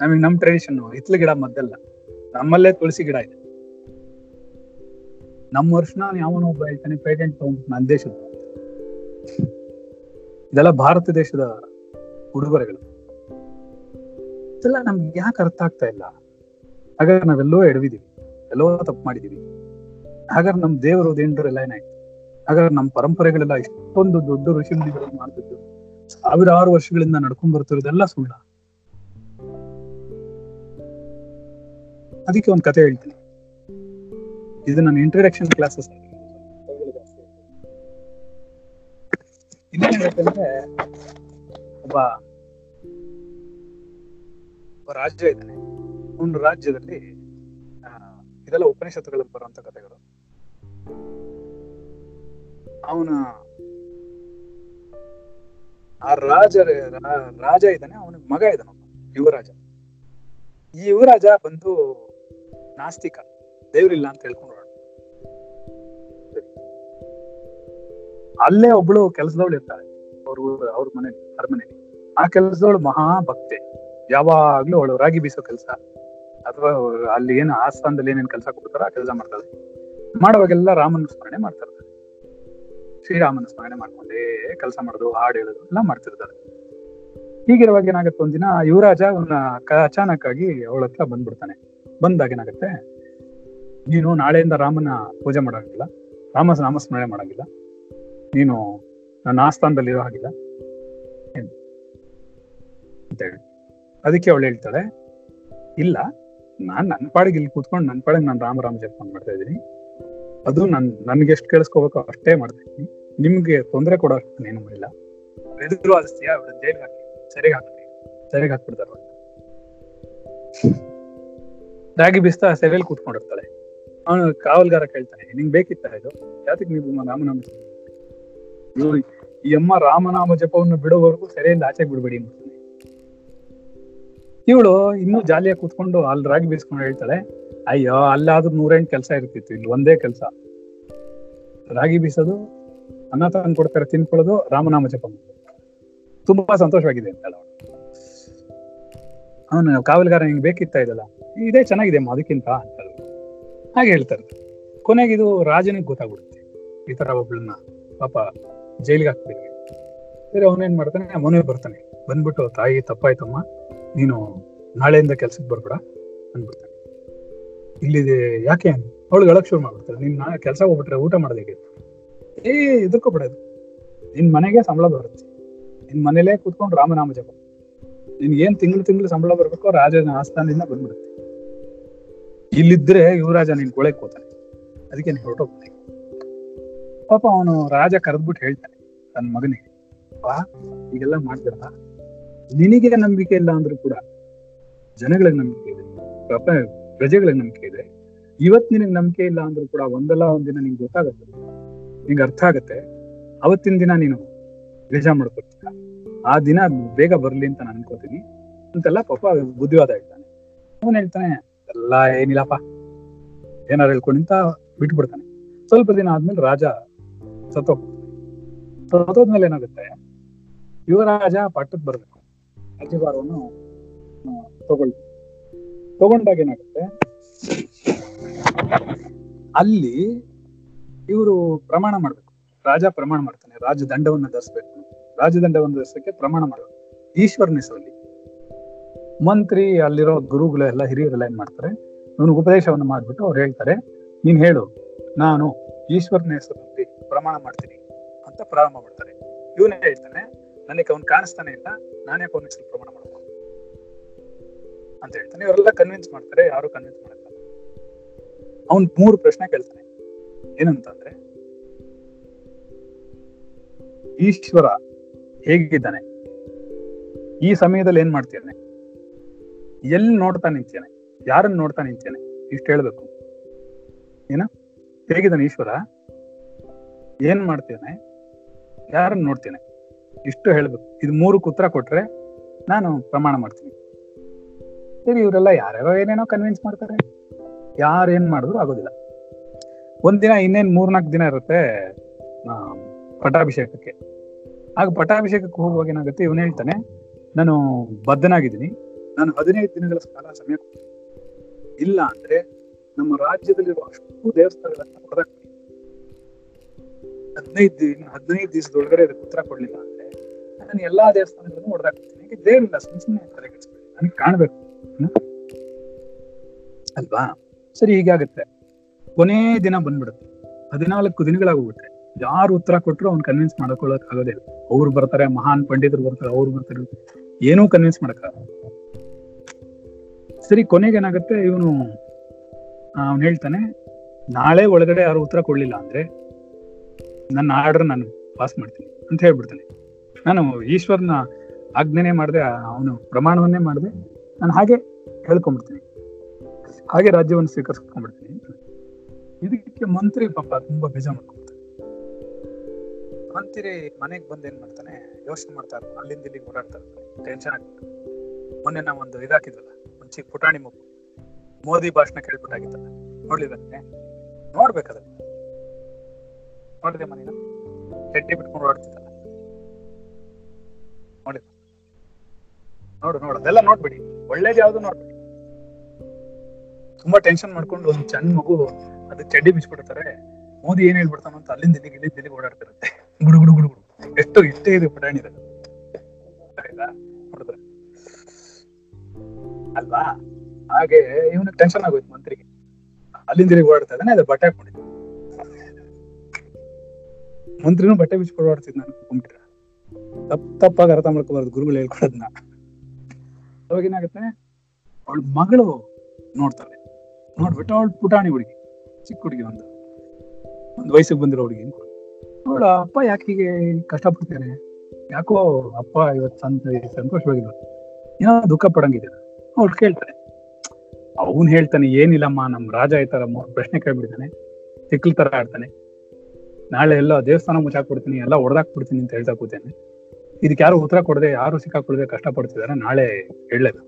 ನಮಗೆ ನಮ್ ಟ್ರೆಡಿಷನ್ ಹಿತ್ಲ ಗಿಡ ಮದ್ದಲ್ಲ. ನಮ್ಮಲ್ಲೇ ತುಳಸಿ ಗಿಡ ಇದೆ. ನಮ್ಮ ವರ್ಷನ ಯಾವನೋ ಒಬ್ಬ ಹೇಳ್ತಾನೆ ಪೇಟೆಂಟ್ ತಗೊಂಡು ನನ್ನ ದೇಶದ ಇದೆಲ್ಲ ಭಾರತ ದೇಶದ ಉಡುಗೊರೆಗಳು. ಇದೆಲ್ಲ ನಮ್ಗೆ ಯಾಕೆ ಅರ್ಥ ಆಗ್ತಾ ಇಲ್ಲ? ಹಾಗಾದ್ರೆ ನಾವೆಲ್ಲೋ ಎಡವಿದೀವಿ, ಎಲ್ಲೋ ತಪ್ಪು ಮಾಡಿದೀವಿ. ಹಾಗಾದ್ರೆ ನಮ್ ದೇವರು ದೇಂಡ್ರೆಲ್ಲ ಏನಾಯ್ತು? ಹಾಗಾದ್ರೆ ನಮ್ಮ ಪರಂಪರೆಗಳೆಲ್ಲ ಇಷ್ಟೊಂದು ದೊಡ್ಡ ಋಷಿ ಮುನಿಗಳು ಮಾಡ್ತಿದ್ದು ಸಾವಿರಾರು ವರ್ಷಗಳಿಂದ ನಡ್ಕೊಂಡ್ ಬರ್ತಿರೋದೆಲ್ಲ ಸುಳ್ಳ. ಅದಕ್ಕೆ ಒಂದು ಕತೆ ಹೇಳ್ತೀನಿ. ಇದು ನನ್ನ ಇಂಟ್ರಡಕ್ಷನ್ ಕ್ಲಾಸಸ್ ಒಬ್ಬ ರಾಜ್ಯ ಇದ್ದಾನೆ. ಒಂದು ರಾಜ್ಯದಲ್ಲಿ ಇದೆಲ್ಲ ಉಪನಿಷತ್ತುಗಳಲ್ಲಿ ಬರುವಂತ ಕಥೆಗಳು. ಅವನ, ಆ ರಾಜ ರಾಜ ಇದ್ದಾನೆ, ಅವನಿಗೆ ಮಗ ಇದ್ದಾನೆ ಯುವರಾಜ. ಈ ಯುವರಾಜ ಬಂದು ನಾಸ್ತಿಕ, ದೇವ್ರಿಲ್ಲ ಅಂತ ಹೇಳ್ಕೊಂಡು ಅಲ್ಲೇ ಒಬ್ಳು ಕೆಲಸದವಳು ಇರ್ತಾಳೆ. ಅವ್ರ ಅವ್ರ ಮನೆ ಅರಮನೆಯಲ್ಲಿ ಆ ಕೆಲಸದವಳು ಮಹಾ ಭಕ್ತೆ. ಯಾವಾಗ್ಲೂ ಅವಳು ರಾಗಿ ಬೀಸೋ ಕೆಲಸ. ಅಥವಾ ಅಲ್ಲಿ ಏನು ಆಸ್ಥಾನದಲ್ಲಿ ಏನೇನ್ ಕೆಲಸ ಕೊಡ್ತಾರೋ ಆ ಕೆಲಸ ಮಾಡ್ತಾಳೆ. ಮಾಡುವಾಗೆಲ್ಲ ರಾಮನ ಸ್ಮರಣೆ ಮಾಡ್ತಾರೆ. ಶ್ರೀರಾಮನ ಸ್ಮರಣೆ ಮಾಡ್ಕೊಂಡೇ ಕೆಲಸ ಮಾಡೋದು, ಹಾಡು ಹೇಳೋದು, ಎಲ್ಲ ಮಾಡ್ತಿರ್ತಾರೆ. ಹೀಗಿರುವಾಗ ಏನಾಗುತ್ತೆ ಒಂದಿನ ಯುವರಾಜ ಅವನ ಅಚಾನಕ್ ಆಗಿ ಅವಳ ಹತ್ರ ಬಂದ್ಬಿಡ್ತಾನೆ. ಬಂದಾಗ ಏನಾಗುತ್ತೆ? ನೀನು ನಾಳೆಯಿಂದ ರಾಮನ ಪೂಜೆ ಮಾಡೋಂಗಿಲ್ಲ ರಾಮ ನಾಮಸ್ಮರಣೆ ಮಾಡಂಗಿಲ್ಲ ನೀನು ನನ್ನ ಆಸ್ಥಾನದಲ್ಲಿ ಇರೋ ಹಾಗಿಲ್ಲ ಅಂತೇಳಿ ಅದಕ್ಕೆ ಅವಳು ಹೇಳ್ತಾಳೆ, ಇಲ್ಲ, ನಾನ್ ನನ್ನ ಪಾಡಿಗೆ ಇಲ್ಲಿ ಕೂತ್ಕೊಂಡು ನನ್ನ ಪಾಡಿಗೆ ನಾನು ರಾಮ ರಾಮ ಜಪ ಮಾಡ್ತಾ ಇದ್ದೀನಿ. ಅದು ನನ್, ನನ್ಗೆ ಎಷ್ಟು ಕೇಳಿಸ್ಕೋಬೇಕೋ ಅಷ್ಟೇ ಮಾಡ್ತಾ ಇದ್ದೀನಿ. ನಿಮ್ಗೆ ತೊಂದರೆ ಕೊಡೋ ಏನು ಮಾಡಿಲ್ಲ. ಎದುರು ಆಸ್ತಿಯಾ ಅವ್ರ ಜೈಲ್ಗೆ ಹಾಕಿ ಸರಿಯಾಗಿ ಹಾಕ್ತೀನಿ ಸರಿಗೆ ಹಾಕ್ಬಿಡ್ತಾರ ರಾಗಿ ಬಿಸ್ತಾ ಸೆರೆಯಲ್ಲಿ ಕೂತ್ಕೊಂಡಿರ್ತಾಳೆ. ಅವನು ಕಾವಲ್ಗಾರ ಕೇಳ್ತಾನೆ, ನಿಂಗೆ ಬೇಕಿತ್ತ ಇದು? ಯಾತಕ್ಕೆ ನೀವು ರಾಮನಾಮ ಈ ಅಮ್ಮ ರಾಮನಾಮ ಜಪವನ್ನು ಬಿಡೋವರೆಗೂ ಸೆರೆಯಿಂದ ಆಚೆ ಬಿಡ್ಬೇಡಿ ಇವಳು ಇನ್ನೂ ಜಾಲಿಯಾಗಿ ಕೂತ್ಕೊಂಡು ಅಲ್ಲಿ ರಾಗಿ ಬೀಸ್ಕೊಂಡು ಹೇಳ್ತಾಳೆ, ಅಯ್ಯೋ, ಅಲ್ಲಾದ್ರೂ ನೂರೆಂಟು ಕೆಲಸ ಇರ್ತಿತ್ತು, ಇಲ್ಲಿ ಒಂದೇ ಕೆಲಸ. ರಾಗಿ ಬೀಸೋದು, ಅನ್ನ ತಂದು ಕೊಡ್ತಾರೆ, ತಿನ್ಕೊಳ್ಳೋದು, ರಾಮನಾಮ ಜಪ ತುಂಬಾ ಸಂತೋಷವಾಗಿದೆ ಅಂತ ಅವಳು ಅವನು ಕಾವಲ್ಗಾರ ನಿಂಗೆ ಬೇಕಿತ್ತ ಇದಲ್ಲ? ಇದೇ, ಚೆನ್ನಾಗಿದೆ ಅದಕ್ಕಿಂತ ಅಂತ. ಹಾಗೆ ಹೇಳ್ತಾರೆ. ಕೊನೆಗೆ ಇದು ರಾಜನಿಗೆ ಗೊತ್ತಾಗ್ಬಿಡುತ್ತೆ. ಈ ತರ ಒಬ್ಳನ್ನ ಪಾಪ ಜೈಲಿಗೆ ಹಾಕ್ಬೇಕು ಸರಿ ಅವನೇನ್ ಮಾಡ್ತಾನೆ? ಮನೆಗೆ ಬರ್ತಾನೆ. ಬಂದ್ಬಿಟ್ಟು, ತಾಯಿ, ತಪ್ಪಾಯ್ತಮ್ಮ. ನೀನು ನಾಳೆಯಿಂದ ಕೆಲ್ಸಕ್ಕೆ ಬರ್ಬೇಡ ಅಂದ್ಬಿಡ್ತಾನೆ. ಇಲ್ಲಿದೆ ಯಾಕೆ? ಅವಳಿಗೆ ಅಳಕ್ ಶುರು ಮಾಡ್ಬಿಡ್ತಾರೆ ನೀನ್ ನಾಳೆ ಕೆಲಸ ಹೋಗ್ಬಿಟ್ರೆ ಊಟ ಮಾಡೋದಕ್ಕೆ ಏ ಎದುರ್ಕೋಬಿಡೋದು ನಿನ್ ಮನೆಗೆ ಸಂಬಳ ಬರುತ್ತೆ. ನಿನ್ ಮನೇಲೆ ಕೂತ್ಕೊಂಡು ರಾಮನಾಮ ಜಪ. ನಿನ್ ಏನ್ ತಿಂಗಳು ತಿಂಗಳು ಸಂಬಳ ಬರ್ಬೇಕೋ ರಾಜನ ಆಸ್ಥಾನದಿಂದ ಬಂದ್ಬಿಡುತ್ತೆ. ಇಲ್ಲಿದ್ರೆ ಯುವರಾಜ ನಿನ್ ಕೊಳಕ್ ಹೋತಾನೆ ಅದಕ್ಕೆ ನೀನ್ ಹೊರಟೋಗ್ತಾನೆ ಪಾಪ ಅವನು ರಾಜ ಕರೆದ್ಬಿಟ್ಟು ಹೇಳ್ತಾನೆ ತನ್ನ ಮಗನಿಗೆ, ಬಾ ಈಗೆಲ್ಲ ಮಾಡ್ತಿರಲ್ಲ ನಿನಗೆ ನಂಬಿಕೆ ಇಲ್ಲ ಅಂದ್ರೂ ಕೂಡ ಜನಗಳಿಗೆ ನಂಬಿಕೆ ಇದೆ ಪಾಪ ಪ್ರಜೆಗಳಿಗೆ ನಂಬಿಕೆ ಇದೆ. ಇವತ್ ನಿನಗೆ ನಂಬಿಕೆ ಇಲ್ಲ ಅಂದ್ರೂ ಕೂಡ ಒಂದಲ್ಲ ಒಂದಿನ ನಿಂಗೆ ಗೊತ್ತಾಗತ್ತೆ. ನಿಂಗೆ ಅರ್ಥ ಆಗತ್ತೆ. ಅವತ್ತಿನ ದಿನ ನೀನು ಬೇಜಾ ಮಾಡ್ಕೊತೀಯ ಆ ದಿನ ಬೇಗ ಬರ್ಲಿ ಅಂತ ನಾನು ಅನ್ಕೋತೀನಿ. ಅಂತೆಲ್ಲ ಪಾಪ ಬುದ್ಧಿವಾದ ಹೇಳ್ತಾನೆ. ಅವನ್ ಹೇಳ್ತಾನೆ, ಎಲ್ಲ ಏನಿಲ್ಲಪ್ಪ. ಏನಾರು ಹೇಳ್ಕೊಂಡಿಂತ ಬಿಟ್ಬಿಡ್ತಾನೆ. ಸ್ವಲ್ಪ ದಿನ ಆದ್ಮೇಲೆ ರಾಜ ಸತ್ತೋದ್ಮೇಲೆ ಏನಾಗುತ್ತೆ? ಯುವರಾಜ ಪಟ್ಟಕ್ಕೆ ಬರ್ಬೇಕು. ರಾಜ್ಯಭಾರವನ್ನು ತಗೊಳ್ ತಗೊಂಡಾಗ ಏನಾಗುತ್ತೆ? ಅಲ್ಲಿ ಇವರು ಪ್ರಮಾಣ ಮಾಡ್ಬೇಕು. ರಾಜ ಪ್ರಮಾಣ ಮಾಡ್ತಾನೆ. ರಾಜದಂಡವನ್ನು ಧರಿಸ್ಬೇಕು. ರಾಜದಂಡವನ್ನು ಧರಿಸಕ್ಕೆ ಪ್ರಮಾಣ ಮಾಡಬೇಕು. ಈಶ್ವರನ ಹೆಸರಲ್ಲಿ. ಮಂತ್ರಿ ಅಲ್ಲಿರೋ ಗುರುಗಳೆಲ್ಲ ಹಿರಿಯರೆಲ್ಲ ಏನ್ ಮಾಡ್ತಾರೆ? ಇವನಿಗೆ ಉಪದೇಶವನ್ನು ಮಾಡ್ಬಿಟ್ಟು ಅವ್ರು ಹೇಳ್ತಾರೆ. ನೀನ್ ಹೇಳು. ನಾನು ಈಶ್ವರನ ಹೆಸರಲ್ಲಿ ಪ್ರಮಾಣ ಮಾಡ್ತೀನಿ ಅಂತ ಪ್ರಾರಂಭ ಮಾಡ್ತಾರೆ. ಇವನೇ ಹೇಳ್ತಾನೆ, ನನಗೆ ಅವ್ನು ಕಾಣಿಸ್ತಾನೆ ಇಲ್ಲ, ನಾನೇ ಅವನ ಹೆಸರು ಪ್ರಮಾಣ ಮಾಡ್ಕೊಂಡು ಅಂತ ಹೇಳ್ತಾನೆ. ಇವರೆಲ್ಲ ಕನ್ವಿನ್ಸ್ ಮಾಡ್ತಾರೆ, ಯಾರು ಕನ್ವಿನ್ಸ್ ಮಾಡಲ್ಲ. ಅವನ್ ಮೂರು ಪ್ರಶ್ನೆ ಕೇಳ್ತಾನೆ. ಏನಂತಂದ್ರೆ, ಈಶ್ವರ ಹೇಗಿದ್ದಾನೆ? ಈ ಸಮಯದಲ್ಲಿ ಏನ್ ಮಾಡ್ತೇನೆ ಎಲ್ಲಿ ನೋಡ್ತಾ ನಿಂತೇನೆ ಯಾರನ್ನ ನೋಡ್ತಾ ನಿಂತೇನೆ ಇಷ್ಟು ಹೇಳ್ಬೇಕು. ಏನ? ಹೇಗಿದ್ದಾನೆ ಈಶ್ವರ? ಏನ್ ಮಾಡ್ತೇನೆ? ಯಾರನ್ನ ನೋಡ್ತೇನೆ? ಇಷ್ಟು ಹೇಳ್ಬೇಕು. ಇದು ಮೂರು ಉತ್ತರ ಕೊಟ್ರೆ ನಾನು ಪ್ರಮಾಣ ಮಾಡ್ತೀನಿ. ಸರಿ ಇವರೆಲ್ಲ ಯಾರ್ಯಾರೋ ಏನೇನೋ ಕನ್ವಿನ್ಸ್ ಮಾಡ್ತಾರೆ. ಯಾರು ಏನ್ ಮಾಡಿದ್ರು ಆಗೋದಿಲ್ಲ. ಒಂದಿನ ಇನ್ನೇನ್ ಮೂರ್ನಾಲ್ಕು ದಿನ ಇರುತ್ತೆ ಆ, ಪಟ್ಟಾಭಿಷೇಕಕ್ಕೆ. ಆಗ ಪಟಾಭಿಷೇಕಕ್ಕೆ ಹೋಗುವಾಗ ಏನಾಗುತ್ತೆ? ಇವನು ಹೇಳ್ತಾನೆ ನಾನು ಬದ್ಧನಾಗಿದ್ದೀನಿ. ನಾನು ಹದಿನೈದು ದಿನಗಳ ಕಾಲ ಸಮಯ. ಇಲ್ಲ ಅಂದ್ರೆ ನಮ್ಮ ರಾಜ್ಯದಲ್ಲಿರುವ ಅಷ್ಟು ದೇವಸ್ಥಾನಗಳನ್ನ ಹದಿನೈದು ದಿನ, ಹದಿನೈದು ದಿವಸದೊಳಗಡೆ ಅದಕ್ಕೆ ಉತ್ತರ ಕೊಡ್ಲಿಲ್ಲ ಅಂದ್ರೆ ನಾನು ಎಲ್ಲಾ ದೇವಸ್ಥಾನಗಳನ್ನು ಹೊಡೆದಾಕ್ತೀನಿ ಯಾಕೆ ದೇವರಿಲ್ಲ ಸುಮ್ ಸುಮ್ಮನೆ ತಲೆ ನನಗೆ ಕಾಣ್ಬೇಕು. ಅಲ್ವಾ? ಸರಿ, ಹೀಗಾಗುತ್ತೆ. ಕೊನೇ ದಿನ ಬಂದ್ಬಿಡುತ್ತೆ. ಹದಿನಾಲ್ಕು ದಿನಗಳಾಗೋಗುತ್ತೆ ಯಾರು ಉತ್ತರ ಕೊಟ್ಟರು ಅವ್ನು ಕನ್ವಿನ್ಸ್ ಮಾಡ್ಕೊಳ್ಳೋಕ್ ಆಗೋದೇ ಇಲ್ಲ. ಅವ್ರು ಬರ್ತಾರೆ, ಮಹಾನ್ ಪಂಡಿತರು ಬರ್ತಾರೆ, ಅವ್ರು ಬರ್ತಾರೆ. ಏನೂ ಕನ್ವಿನ್ಸ್ ಮಾಡಕ್ಕಾಗಲ್ಲ. ಸರಿ, ಕೊನೆಗೆ ಏನಾಗುತ್ತೆ? ಇವನು ಅವ್ನು ಹೇಳ್ತಾನೆ, ನಾಳೆ ಒಳಗಡೆ ಯಾರು ಉತ್ತರ ಕೊಡ್ಲಿಲ್ಲ ಅಂದ್ರೆ ನನ್ನ ಆರ್ಡರ್ ನಾನು ಪಾಸ್ ಮಾಡ್ತೀನಿ ಅಂತ ಹೇಳ್ಬಿಡ್ತಾನೆ. ನಾನು ಈಶ್ವರನ ಆಜ್ಞೆನೇ ಮಾಡಿದೆ, ಅವನು ಪ್ರಮಾಣವನ್ನೇ ಮಾಡಿದೆ, ನಾನು ಹಾಗೆ ಹೇಳ್ಕೊಂಡ್ಬಿಡ್ತೀನಿ ಹಾಗೆ ರಾಜ್ಯವನ್ನು ಸ್ವೀಕರಿಸ್ಕೊಂಡ್ಬಿಡ್ತೀನಿ ಇದಕ್ಕೆ ಮಂತ್ರಿ ಪಾಪ ತುಂಬಾ ಬೇಜಾರು ಮಾಡ್ಕೊಳ್ತಾನೆ ಮಂತ್ರಿ ಮನೆಗೆ ಬಂದು ಏನ್ ಮಾಡ್ತಾನೆ? ಯೋಚನೆ ಮಾಡ್ತಾ ಅಲ್ಲಿಂದ ಇಲ್ಲಿಗೆ ಓಡಾಡ್ತಾ ಇರ್ತಾನೆ. ಟೆನ್ಷನ್ ಆಗ್ಬಿಟ್ಟು ಮೊನ್ನೆ ನಾವು ಒಂದು ಇದಾಕಿದ್ವಲ್ಲ ಚಿಕ್ಕ ಪುಟಾಣಿ ಮಗು. ಮೋದಿ ಭಾಷಣ ಕೇಳ್ಬಿಟ್ಟಾಗಿತ್ತಲ್ಲ ನೋಡ್ಲಿದ್ದಾನೆ ನೋಡ್ಬೇಕದ ನೋಡಿದೆ ಮನೇನ ಚಡ್ಡಿ ಬಿಟ್ಕೊಂಡು ಓಡಾಡ್ತಿದ್ದಲ್ಲ ನೋಡಿ. ನೋಡು ನೋಡು. ಅದೆಲ್ಲ ನೋಡ್ಬಿಡಿ. ಒಳ್ಳೇದು ಯಾವ್ದು ನೋಡ್ಬಿಡಿ. ತುಂಬಾ ಟೆನ್ಷನ್ ಮಾಡ್ಕೊಂಡು ಒಂದ್ ಸಣ್ಣ ಮಗು ಅದು ಚಡ್ಡಿ ಬಿಚ್ಬಿಡ್ತಾರೆ ಮೋದಿ ಏನ್ ಹೇಳ್ಬಿಡ್ತಾನ ಅಂತ ಅಲ್ಲಿಂದ ಇಲ್ಲಿಗೆ, ಇಲ್ಲಿಂದ ಇಲ್ಲಿಗೆ ಓಡಾಡ್ತಿರುತ್ತೆ. ಗುಡು ಗುಡು ಗುಡು ಗುಡು. ಎಷ್ಟು ಇಷ್ಟೇ ಇದೆ ಪುಟಾಣಿ ಇದೆ. ನೋಡಿದ್ರೆ. ಅಲ್ವಾ? ಹಾಗೆ, ಇವನಿಗೆ ಟೆನ್ಷನ್ ಆಗೋಯ್ತು ಮಂತ್ರಿಗೆ. ಅಲ್ಲಿಂದ ಇಲ್ಲಿಗೆ ಓಡಾಡ್ತಾ ಇದ್ದಾನೆ, ಅದು ಬಟ್ಟೆ ಹಾಕೊಂಡಿದ್ದ ಮಂತ್ರಿನೂ ಬಟ್ಟೆ ಬಿಚ್ಕೊಂಡು ಓಡಾಡ್ತಿದ್ ನಾನು ಕುಂಬಿಟ್ರೆ ತಪ್ಪ ತಪ್ಪಾಗಿ ಅರ್ಥ ಮಾಡ್ಕೋಬಾರ್ದು ಗುರುಗಳು ಹೇಳ್ಕೊಡೋದನ್ನ ಅವಾಗ ಏನಾಗುತ್ತೆ? ಅವಳ ಮಗಳು ನೋಡ್ತಾಳೆ. ನೋಡ್ಬಿಟ್ಟು ಅವಳು ಪುಟಾಣಿ ಹುಡುಗಿ, ಚಿಕ್ಕ ಹುಡುಗಿ ಒಂದು. ಒಂದು ವಯಸ್ಸಿಗೆ ಬಂದಿರೋ ಹುಡುಗಿ ಅವಳ ಅಪ್ಪ ಯಾಕೆ ಹೀಗೆ ಕಷ್ಟಪಡ್ತಾರೆ ಯಾಕೋ ಅಪ್ಪ ಇವತ್ತು ಸಂತ ಸಂತೋಷವಾಗಿಲ್ಲ ಏನೋ ದುಃಖ ಪಡಂಗಿದೆ. ಅವ್ಳು ಕೇಳ್ತಾರೆ ಅವನು ಹೇಳ್ತಾನೆ, ಏನಿಲ್ಲಮ್ಮ, ನಮ್ ರಾಜ ಈ ತರ ಪ್ರಶ್ನೆ ಕೇಳ್ಬಿಡ್ತಾನೆ ತಿಕ್ಲ್ ತರ ಆಡ್ತಾನೆ. ನಾಳೆ ಎಲ್ಲ ದೇವಸ್ಥಾನ ಮುಚ್ಚಾಕ್ಬಿಡ್ತೀನಿ ಎಲ್ಲ ಹೊಡೆದಾಕ್ಬಿಡ್ತೀನಿ ಅಂತ ಹೇಳ್ತಾ ಕೂತೇನೆ. ಇದಕ್ಕೆ ಯಾರು ಉತ್ತರ ಕೊಡದೆ, ಯಾರು ಸಿಕ್ಕಾಕೊಡದೆ ಕಷ್ಟಪಡ್ತಿದಾರೆ ನಾಳೆ ಹೇಳಬೇಕು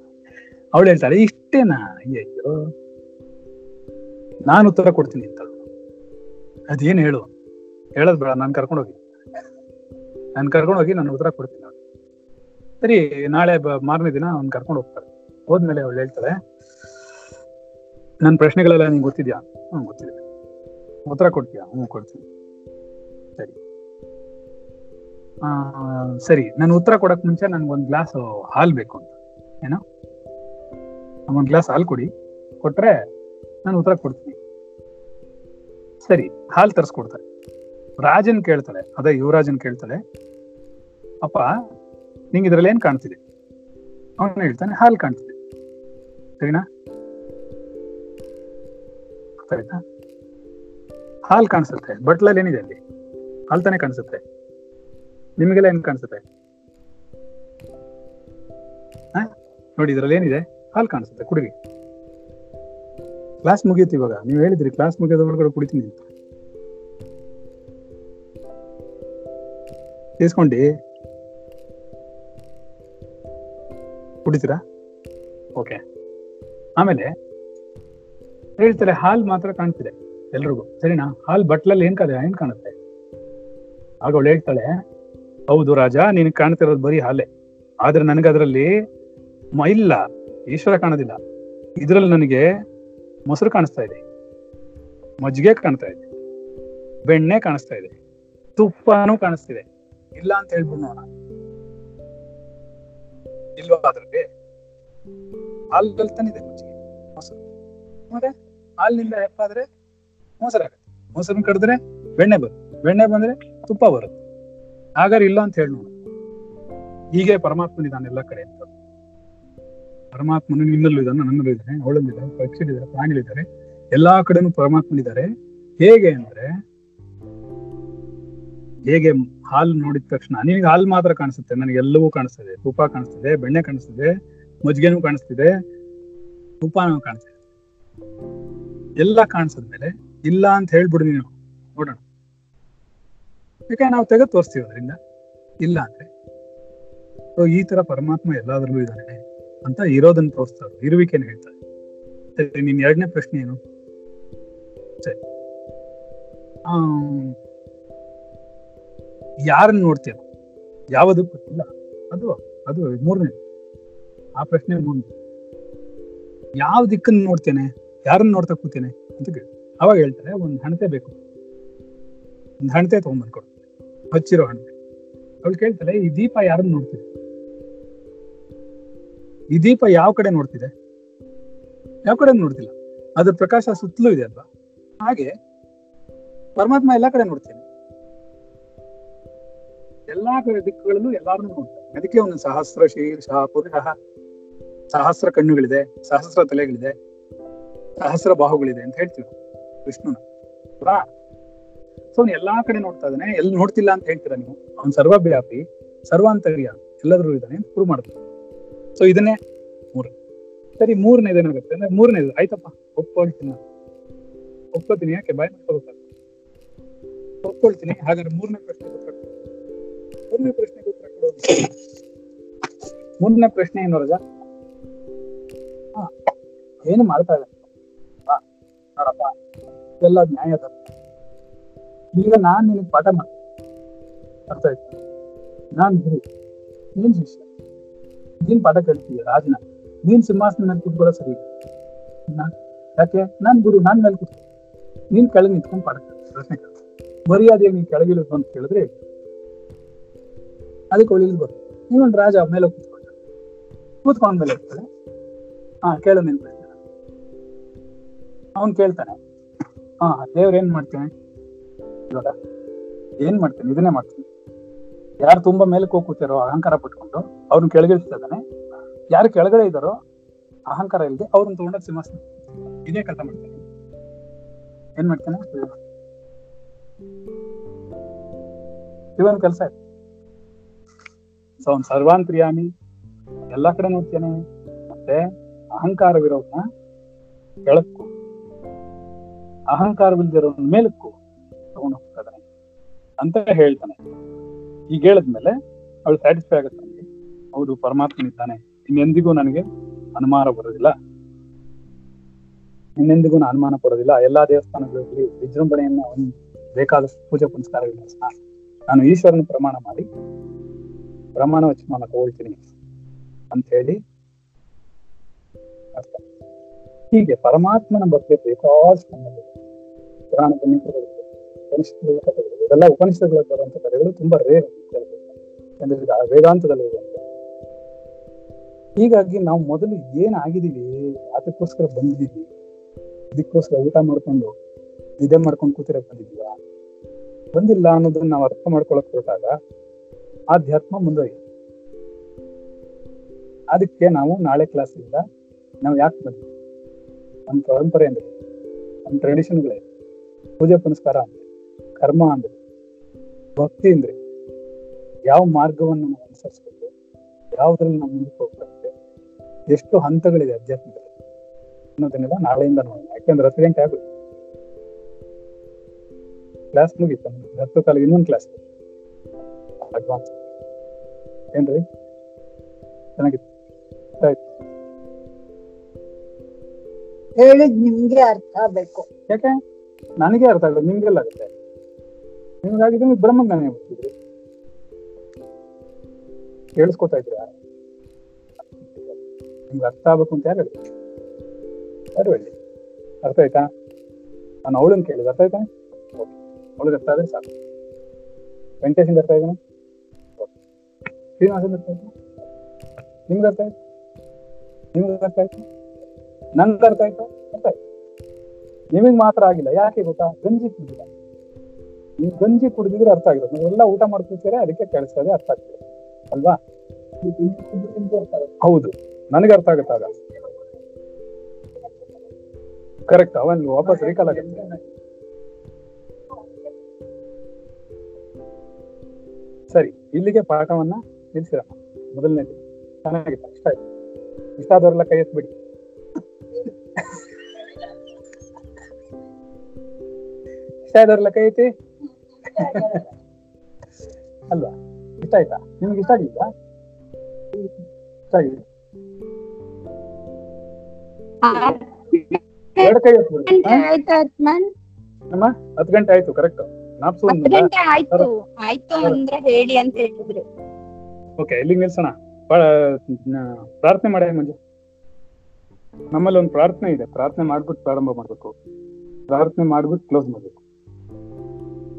ಅವಳು ಹೇಳ್ತಾಳೆ, ಇಷ್ಟೇನಾ? ಅಯ್ಯೋ ನಾನು ಉತ್ತರ ಕೊಡ್ತೀನಿ ಅಂತ. ಅದೇನ್ ಹೇಳು? ಹೇಳೋದ್ ಬೇಡ, ನಾನು ಕರ್ಕೊಂಡು ಹೋಗಿ ನಾನು ಕರ್ಕೊಂಡು ಹೋಗಿ ನಾನು ಉತ್ತರ ಕೊಡ್ತೀನಿ ಅವಳು ಸರಿ, ನಾಳೆ ಮಾರನೇ ದಿನ ಅವ್ನು ಕರ್ಕೊಂಡು ಹೋಗ್ತಾರೆ ಹೋದ್ಮೇಲೆ ಅವಳು ಹೇಳ್ತಾಳೆ ನನ್ನ ಪ್ರಶ್ನೆಗಳೆಲ್ಲ ನಿಂಗೆ ಗೊತ್ತಿದ್ಯಾ? ಹ್ಮ್, ಗೊತ್ತಿದೆ. ಉತ್ತರ ಕೊಡ್ತೀಯಾ? ಹ್ಞೂ ಕೊಡ್ತೀನಿ. ಸರಿ. ಸರಿ, ನಾನು ಉತ್ತರ ಕೊಡಕ್ ಮುಂಚೆ ನನ್ಗೆ ಒಂದ್ ಗ್ಲಾಸ್ ಹಾಲ್ ಬೇಕು ಅಂತ. ಏನೋ? ಒಂದ್ ಗ್ಲಾಸ್ ಹಾಲ್ ಕೊಡಿ. ಕೊಟ್ರೆ ನಾನು ಉತ್ತರ ಕೊಡ್ತೀನಿ. ಸರಿ, ಹಾಲ್ ತರಿಸ್ಕೊಡ್ತಾರೆ. ರಾಜನ್ ಕೇಳ್ತಾಳೆ, ಅದೇ ಯುವರಾಜನ್ ಕೇಳ್ತಾಳೆ. ಅಪ್ಪ, ನಿಂಗೆ ಇದ್ರಲ್ಲಿ ಏನ್ ಕಾಣ್ತಿದೆ? ಅವನು ಹೇಳ್ತಾನೆ, ಹಾಲ್ ಕಾಣ್ತಿದೆ. ಸರಿನಾ? ಹಾಲ್ ಕಾಣಿಸುತ್ತೆ, ಬಟ್ಲಲ್ಲಿ ಏನಿದೆ ಅಲ್ಲಿ? ಹಾಲ್ ತಾನೇ ಕಾಣಿಸುತ್ತೆ. ನಿಮಗೆಲ್ಲ ಏನ್ ಕಾಣಿಸುತ್ತೆ? ನೋಡಿ, ಇದ್ರಲ್ಲಿ ಏನಿದೆ? ಹಾಲ್ ಕಾಣಿಸುತ್ತೆ, ಕುಡಿಗೆ. ಕ್ಲಾಸ್ ಮುಗಿಯುತ್ತೆ ಇವಾಗ. ನೀವು ಹೇಳಿದ್ರಿ ಕ್ಲಾಸ್ ಮುಗಿಯೋದ ಒಳಗಡೆ ಕುಡಿತೀನಿ ಅಂತ. ಇಸ್ಕೊಂಡಿ. ಕುಡಿತೀರಾ? ಓಕೆ ಆಮೇಲೆ ಹೇಳ್ತಾರೆ, ಹಾಲ್ ಮಾತ್ರ ಕಾಣ್ತಿದೆ ಎಲ್ರಿಗೂ. ಸರಿನಾ? ಹಾಲ್ ಬಟ್ಲಲ್ಲಿ ಏನ್ ಕಾದ ಏನ್ ಕಾಣುತ್ತೆ? ಆಗ ಅವಳು ಹೇಳ್ತಾಳೆ, ಹೌದು ರಾಜ ನಿನಗೆ ಕಾಣ್ತಿರೋದು ಬರೀ ಹಾಲೆ. ಆದ್ರೆ ನನಗೆ ಅದರಲ್ಲಿ ಇಲ್ಲ, ಈಶ್ವರ ಕಾಣೋದಿಲ್ಲ. ಇದ್ರಲ್ಲಿ ನನಗೆ ಮೊಸರು ಕಾಣಿಸ್ತಾ ಇದೆ, ಮಜ್ಜಿಗೆ ಕಾಣ್ತಾ ಇದೆ, ಬೆಣ್ಣೆ ಕಾಣಿಸ್ತಾ ಇದೆ, ತುಪ್ಪನೂ ಕಾಣಿಸ್ತಿದೆ. ಇಲ್ಲ ಅಂತ ಹೇಳ್ಬಿಡ್ ನೋಡ ಇಲ್ವಾ ಅದ್ರಲ್ಲಿ? ಹಾಲಲ್ಲಿ ತಾನಿದೆ ಮಜ್ಜಿಗೆ, ಮೊಸರು. ಮತ್ತೆ ಹಾಲಿನಿಂದ ಹೆಪ್ಪಾದ್ರೆ ಮೊಸರಾಗತ್ತೆ. ಮೊಸರನ್ನ ಕಡಿದ್ರೆ ಬೆಣ್ಣೆ ಬರುತ್ತೆ. ಬೆಣ್ಣೆ ಬಂದ್ರೆ ತುಪ್ಪ ಬರುತ್ತೆ. ಹಾಗಾದ್ರೆ ಇಲ್ಲ ಅಂತ ಹೇಳಿ ಹೀಗೆ ಪರಮಾತ್ಮನಿದ್ದಾನೆ ಎಲ್ಲ ಕಡೆ ಅಂತ. ಪರಮಾತ್ಮನು ನಿನ್ನಲ್ಲೂ ಇದ್ದಾನೆ, ನನ್ನಲ್ಲೂ ಇದ್ದಾನೆ ಅವಳಲ್ಲಿದ್ದಾರೆ ಪಕ್ಷಿಲಿದ್ದಾರೆ ಪ್ರಾಣಿಗಳಿದ್ದಾರೆ ಎಲ್ಲಾ ಕಡೆನೂ ಪರಮಾತ್ಮನಿದ್ದಾರೆ. ಹೇಗೆ ಅಂದ್ರೆ, ಹೇಗೆ ಹಾಲು ನೋಡಿದ ತಕ್ಷಣ, ನಿನಗೆ ಹಾಲು ಮಾತ್ರ ಕಾಣಿಸುತ್ತೆ, ನನಗೆ ಎಲ್ಲವೂ ಕಾಣಿಸ್ತದೆ. ತುಪ್ಪ ಕಾಣಿಸ್ತಿದೆ, ಬೆಣ್ಣೆ ಕಾಣಿಸ್ತಿದೆ, ಮಜ್ಜಿಗೆನೂ ಕಾಣಿಸ್ತಿದೆ, ತುಪ್ಪನೂ ಕಾಣಿಸ್ತಿದೆ. ಎಲ್ಲ ಕಾಣಿಸಿದ್ಮೇಲೆ, ಇಲ್ಲ ಅಂತ ಹೇಳ್ಬಿಡು ನೀನು. ನೋಡೋಣ. ಯಾಕೆ ನಾವು ತೆಗೆದು ತೋರಿಸ್ತೀವಿ ಅದರಿಂದ. ಇಲ್ಲ ಅಂದ್ರೆ, ಸೊ ಈ ತರ ಪರಮಾತ್ಮ ಎಲ್ಲಾದ್ರಲ್ಲೂ ಇದ್ದಾನೆ ಅಂತ ಇರೋದನ್ನ ತೋರಿಸ್ತಾರೆ, ಇರುವಿಕೆನ ಹೇಳ್ತಾರೆ. ಸರಿ, ನಿನ್ ಎರಡನೇ ಪ್ರಶ್ನೆ ಏನು? ಸರಿ. ಯಾರನ್ನ ನೋಡ್ತೀಯ? ಯಾವುದಕ್ಕೂ ಇಲ್ಲ ಅದು ಅದು ಮೂರನೇ. ಆ ಪ್ರಶ್ನೆ ಮೂರನೇ. ಯಾವ ದಿಕ್ಕನ್ನ ನೋಡ್ತೇನೆ? ಯಾರನ್ನ ನೋಡ್ತಾ ಕೂತೇನೆ ಅಂತ ಕೇಳಿ ಅವಾಗ ಹೇಳ್ತಾರೆ, ಒಂದ್ ಹಣತೆ ಬೇಕು. ಒಂದು ಹಣತೆ ತಗೊಂಡ್ಬಂದ್ಕೊಡು. ಹಚ್ಚಿರೋ ಹಣ್ಣು. ಅವಳು ಕೇಳ್ತಾಳೆ, ಈ ದೀಪ ಯಾರನ್ನ ನೋಡ್ತಿದೆ ಈ ದೀಪ ಯಾವ ಕಡೆ ನೋಡ್ತಿದೆ ಯಾವ ಕಡೆ ನೋಡ್ತಿಲ್ಲ. ಅದ್ರ ಪ್ರಕಾಶ ಸುತ್ತಲೂ ಇದೆ ಅಲ್ವಾ? ಹಾಗೆ, ಪರಮಾತ್ಮ ಎಲ್ಲಾ ಕಡೆ ನೋಡ್ತೇನೆ. ಎಲ್ಲಾ ಕಡೆ ದಿಕ್ಕುಗಳಲ್ಲೂ ಎಲ್ಲಾರನ್ನೂ ನೋಡ್ತಾನೆ. ಅದಕ್ಕೆ ಒಂದು ಸಹಸ್ರ ಶೀರ್ಷ ಪುರುಷ ಸಹಸ್ರ ಕಣ್ಣುಗಳಿದೆ, ಸಹಸ್ರ ತಲೆಗಳಿದೆ, ಸಹಸ್ರ ಬಾಹುಗಳಿದೆ ಅಂತ ಹೇಳ್ತೀವಿ ವಿಷ್ಣುನ ಸೊ ಅವ್ನು ಎಲ್ಲಾ ಕಡೆ ನೋಡ್ತಾ ಇದ್ದಾನೆ, ಎಲ್ಲಿ ನೋಡ್ತಿಲ್ಲ ಅಂತ ಹೇಳ್ತೀರಾ ನೀವು? ಅವ್ನು ಸರ್ವವ್ಯಾಪಿ, ಸರ್ವಾಂತರ್ಯ ಎಲ್ಲಾದ್ರೂ ಇದ್ದಾನೆ ಅಂತ ಪ್ರೂವ್ ಮಾಡ್ತಾನೆ ಸೊ ಇದನ್ನೇ ಮೂರು. ಸರಿ, ಮೂರನೇದು ಏನಾಗುತ್ತೆ ಅಂದ್ರೆ, ಮೂರನೇದು, ಆಯ್ತಪ್ಪ, ಒಪ್ಕೊಳ್ತೀನಿ. ಒಪ್ಕೋತೀನಿ ಯಾಕೆ? ಬಾಯ್ ಮಾಡ್ಕೋಬೇಕಾಗ ಒಪ್ಕೊಳ್ತೀನಿ, ಹಾಗಾದ್ರೆ ಮೂರನೇ ಪ್ರಶ್ನೆ ಉತ್ತರ. ಮೂರನೇ ಪ್ರಶ್ನೆಗೆ ಮೂರನೇ ಪ್ರಶ್ನೆ ಏನು ರಜಾ? ಏನು ಮಾಡ್ತಾ ಇದ್ದಾರೆ ಇದೆಲ್ಲ ನ್ಯಾಯ ಧರ್ಮ. ಈಗ ನಾನ್ ನಿನಗೆ ಪಾಠ ಮಾಡ್ತೀನಿ ಅರ್ಥ ಆಯ್ತು? ನಾನ್ ಗುರು ನೀನ್ ಶಿಷ್ಯ. ನೀನ್ ಪಾಠ ಕೇಳ್ತೀಯ, ರಾಜನ. ನೀನ್ ಸಿಂಹಾಸನ ಮೇಲೆ ಕೂತ್ಕೊಳ್ಳೋ ಸರಿ ಯಾಕೆ? ನಾನ್ ಗುರು, ನಾನ್ ಮೇಲೆ ಕೂತ್ಕೊ ನೀನ್ ಕೆಳಗೆ ನಿಂತ್ಕೊಂಡು ಪಾಠ ಪ್ರಶ್ನೆ ಮರ್ಯಾದೆಯಾಗಿ ನೀನ್ ಕೆಳಗಿಲ್ಲ ಅಂತ ಕೇಳಿದ್ರೆ, ಅದಕ್ಕೆ ಒಳ್ಳೆ ಬರ್ತದೆ ನೀವೊಂದು ರಾಜ ಮೇಲೆ ಕೂತ್ಕೊಂಡ ಕೂತ್ಕೊಂಡ ಮೇಲೆ ಇರ್ತಾರೆ ಹಾ, ಕೇಳು ನಿನ್ ಪ್ರಶ್ನೆ. ಅವನ್ ಕೇಳ್ತಾನೆ. ಹಾ, ದೇವ್ರ ಏನ್ ಮಾಡ್ತೇನೆ? ಇವಾಗ. ಏನ್ ಮಾಡ್ತೀನಿ? ಇದನ್ನೇ ಮಾಡ್ತೀನಿ. ಯಾರು ತುಂಬಾ ಮೇಲಕ್ಕೆ ಹೋಗಿ ಕೂತಿರೋ ಅಹಂಕಾರ ಪಟ್ಕೊಂಡು ಅವ್ರನ್ನ ಕೆಳಗಿಳಿಸ್ತಾ ಇದ್ದಾನೆ ಯಾರು ಕೆಳಗಡೆ ಇದ್ದಾರೋ ಅಹಂಕಾರ ಇಲ್ಲದೆ ಅವ್ರನ್ನ ತಗೊಂಡೋಗಿ ಸಿಂಹಾಸನ ಇದೇ ಕೆಲಸ ಮಾಡ್ತೀನಿ. ಏನ್ ಮಾಡ್ತಾನೆ? ಇವನ್ ಕೆಲಸ ಇದೆ. ಸೊ ಅವ್ನ್ ಸರ್ವಾಂತ್ರಿಯಾಮಿ. ಎಲ್ಲಾ ಕಡೆ ನೋಡ್ತೇನೆ ಮತ್ತೆ ಅಹಂಕಾರವಿರೋದನ್ನ ಕೆಳಕ್ಕೂ. ಅಹಂಕಾರವಿಲ್ದಿರೋನ್ ಮೇಲಕ್ಕೂ. ತಗೊಂಡು ಹೋಗ್ತಾ ಅಂತ ಹೇಳ್ತಾನೆ. ಈಗ ಹೇಳಿದ್ಮೇಲೆ ಅವಳು ಸ್ಯಾಟಿಸ್ಫೈ ಆಗುತ್ತೆ ನನಗೆ ಹೌದು ಪರಮಾತ್ಮನಿದ್ದಾನೆ ಇನ್ನೆಂದಿಗೂ ನನಗೆ ಅನುಮಾನ ಬರೋದಿಲ್ಲ. ಇನ್ನೆಂದಿಗೂ ನಾನು ಅನುಮಾನ ಪಡೋದಿಲ್ಲ. ಎಲ್ಲಾ ದೇವಸ್ಥಾನಗಳಲ್ಲಿ ವಿಜೃಂಭಣೆಯನ್ನ ಒಂದು ಬೇಕಾದಷ್ಟು ಪೂಜೆ ಪುನಸ್ಕಾರಗಳನ್ನ ನಾನು ಈಶ್ವರನ ಪ್ರಮಾಣ ಮಾಡಿ ಪ್ರಮಾಣ ವಚನ ತಗೊಳ್ತೀನಿ ಅಂತ ಹೇಳಿ ಹೀಗೆ ಪರಮಾತ್ಮನ ಬಗ್ಗೆ ನಮ್ಮಲ್ಲಿ ಪುರಾಣ ಪುಣ್ಯಗಳು ಉಪನಿಷತ್ತುಗಳ ಉಪನಿಷತ್ಗಳಲ್ಲಿ ಬರುವಂತ ಕಥೆಗಳು ತುಂಬಾ ರೇರ್ ಇದು ವೇದಾಂತದಲ್ಲಿ ಹೀಗಾಗಿ ನಾವು ಮೊದಲು ಏನಾಗಿದೀವಿ ಅದಕ್ಕೋಸ್ಕರ ಬಂದಿದ್ದೀವಿ. ಇದಕ್ಕೋಸ್ಕರ ಊಟ ಮಾಡ್ಕೊಂಡು, ನಿದ್ದೆ ಮಾಡ್ಕೊಂಡು ಕೂತಿರಕ್ ಬಂದಿದೀವಾ ಬಂದಿಲ್ಲ ಅನ್ನೋದನ್ನ ನಾವು ಅರ್ಥ ಮಾಡ್ಕೊಳಕ್ ಹೊರಟಾಗ ಆಧ್ಯಾತ್ಮ ಮುಂದೋಗಿ ಅದಕ್ಕೆ ನಾವು ನಾಳೆ ಕ್ಲಾಸ್ ಇಂದ ನಾವು ಯಾಕೆ ಬಂದ್ವಿ ನಮ್ಮ ಪರಂಪರೆ ಅಂದ್ರೆ ನಮ್ಮ ಟ್ರೆಡಿಷನ್ಗಳೇ ಪೂಜೆ ಪುನಸ್ಕಾರ ಕರ್ಮ ಅಂದ್ರೆ ಭಕ್ತಿ ಅಂದ್ರೆ ಯಾವ ಮಾರ್ಗವನ್ನು ನಾವು ಅನುಸರಿಸ್ಬೇಕು ಯಾವ್ದ್ರಲ್ಲಿ ನಾವು ಮುಂದಕ್ಕೆ ಹೋಗ್ಬೇಕು ಎಷ್ಟು ಹಂತಗಳಿದೆ ಅಧ್ಯಾತ್ಮದಲ್ಲಿ ಅನ್ನೋದನ್ನೆಲ್ಲ ನಾಳೆಯಿಂದ ನೋಡೋಣ. ಯಾಕೆಂದ್ರೆ ಹತ್ತು ಗಂಟೆ ಆಗುತ್ತೆ ಕ್ಲಾಸ್ ಮುಗೀತು? ಹತ್ತು ಕಾಲಿಗೆ ಇನ್ನೊಂದು ಕ್ಲಾಸ್ ಅಡ್ವಾನ್ಸ್ ಏನ್ರಿ? ಚೆನ್ನಾಗಿತ್ತು. ಹೇಳಿದ್ ನಿಮ್ಗೆ ಅರ್ಥ ಆಗ್ಬೇಕು. ಯಾಕೆ? ನನಗೆ ಅರ್ಥ ಆಗಲ್ಲ ನಿಮ್ಗೆಲ್ಲ ಆಗುತ್ತೆ ನಿಮ್ಗಾಗಿದ್ರೆ ನೀವು ಬ್ರಹ್ಮಜ್ಞಾನಿ ಆಗ್ಬಿಟ್ಟಿದ್ರಿ ಕೇಳಿಸ್ಕೊತಾ ಇದ್ದೀರಾ? ನಿಮ್ಗೆ ಅರ್ಥ ಆಗ್ಬೇಕು ಅಂತ ಯಾರು? ಯಾರು ಹೇಳಿ ಅರ್ಥ ಆಯ್ತಾ? ನಾನು ಅವಳನ್ನು ಕೇಳಿದ. ಅರ್ಥ ಆಯ್ತಾ? ಓಕೆ. ಅವಳಿಗೆ ಅರ್ಥ ಆದ್ರೆ ಸಾಕು. ವೆಂಕಟೇಶಿಂದ ಅರ್ಥ ಆಯ್ತಾನೆ ಶ್ರೀನಿವಾಸನ್ ಅರ್ಥ ಆಯ್ತಾ? ನಿಮ್ಗೆ ಅರ್ಥ ಆಯ್ತು? ನಿಮ್ಗೆ ಅರ್ಥ ಆಯ್ತು? ನನ್ಗೆ ಅರ್ಥ ಆಯ್ತು? ಅರ್ಥ ಆಯ್ತು. ನಿಮಗೆ ಮಾತ್ರ ಆಗಿಲ್ಲ. ಯಾಕೆ ಗೊತ್ತಾ? ಗಂಜಿ ನೀವು ಗಂಜಿ ಕುಡಿದಿದ್ರೆ ಅರ್ಥ ಆಗಿರೋದು ನಾವೆಲ್ಲ ಊಟ ಮಾಡ್ತಿರ್ತೀರ ಅದಕ್ಕೆ ಕೇಳಿಸ್ತದೆ ಅರ್ಥ ಆಗ್ತದೆ ಅಲ್ವಾ? ಹೌದು. ನನಗೆ ಅರ್ಥ ಆಗುತ್ತಾಗ ಕರೆಕ್ಟ್ ಅವನ್ ವಾಪಸ್ ರೀಕಾಲ್ ಆಗುತ್ತೆ ಸರಿ, ಇಲ್ಲಿಗೆ ಪಾಠವನ್ನ ನಿಲ್ಸಿರಮ್ಮ ಮೊದಲನೇ ಚೆನ್ನಾಗಿತ್ತು. ಇಷ್ಟ ಆಯ್ತು. ಇಷ್ಟ ಆದವರೆಲ್ಲ ಕೈ ಎತ್ಬಿಡಿ ಇಷ್ಟ ಆದವರೆಲ್ಲ ಕೈ ಐತಿ ಅಲ್ವಾ? ಇಷ್ಟ ಆಯ್ತಾ ನಿಮ್ಗೆ ಇಷ್ಟ ಆಗಿಲ್ವಾ ಇಷ್ಟ ಆಗಿದೆ. ಎರಡು ಕೈ. ಗಂಟೆ? ಆಯ್ತು ಆತ್ಮನ್ ಅಮ್ಮ ಹತ್ತು ಗಂಟೆ ಆಯ್ತು ಕರೆಕ್ಟ್ ನಾಪ್ಸು ಆಯ್ತು. ಆಯ್ತು ಅಂದ್ರೆ ಹೇಳಿ ಅಂತ ಹೇಳಿದ್ರು. ಓಕೆ ಇಲ್ಲಿಗೆ ನಿಲ್ಸೋಣ. ಪ್ರಾರ್ಥನೆ ಮಾಡೇ ಮಂಜು. ನಮ್ಮಲ್ಲಿ ಒಂದು ಪ್ರಾರ್ಥನೆ ಇದೆ. ಪ್ರಾರ್ಥನೆ ಮಾಡ್ಬಿಟ್ಟು ಪ್ರಾರಂಭ ಮಾಡ್ಬೇಕು. ಪ್ರಾರ್ಥನೆ ಮಾಡ್ಬಿಟ್ಟು ಕ್ಲೋಸ್ ಮಾಡ್ಬೇಕು.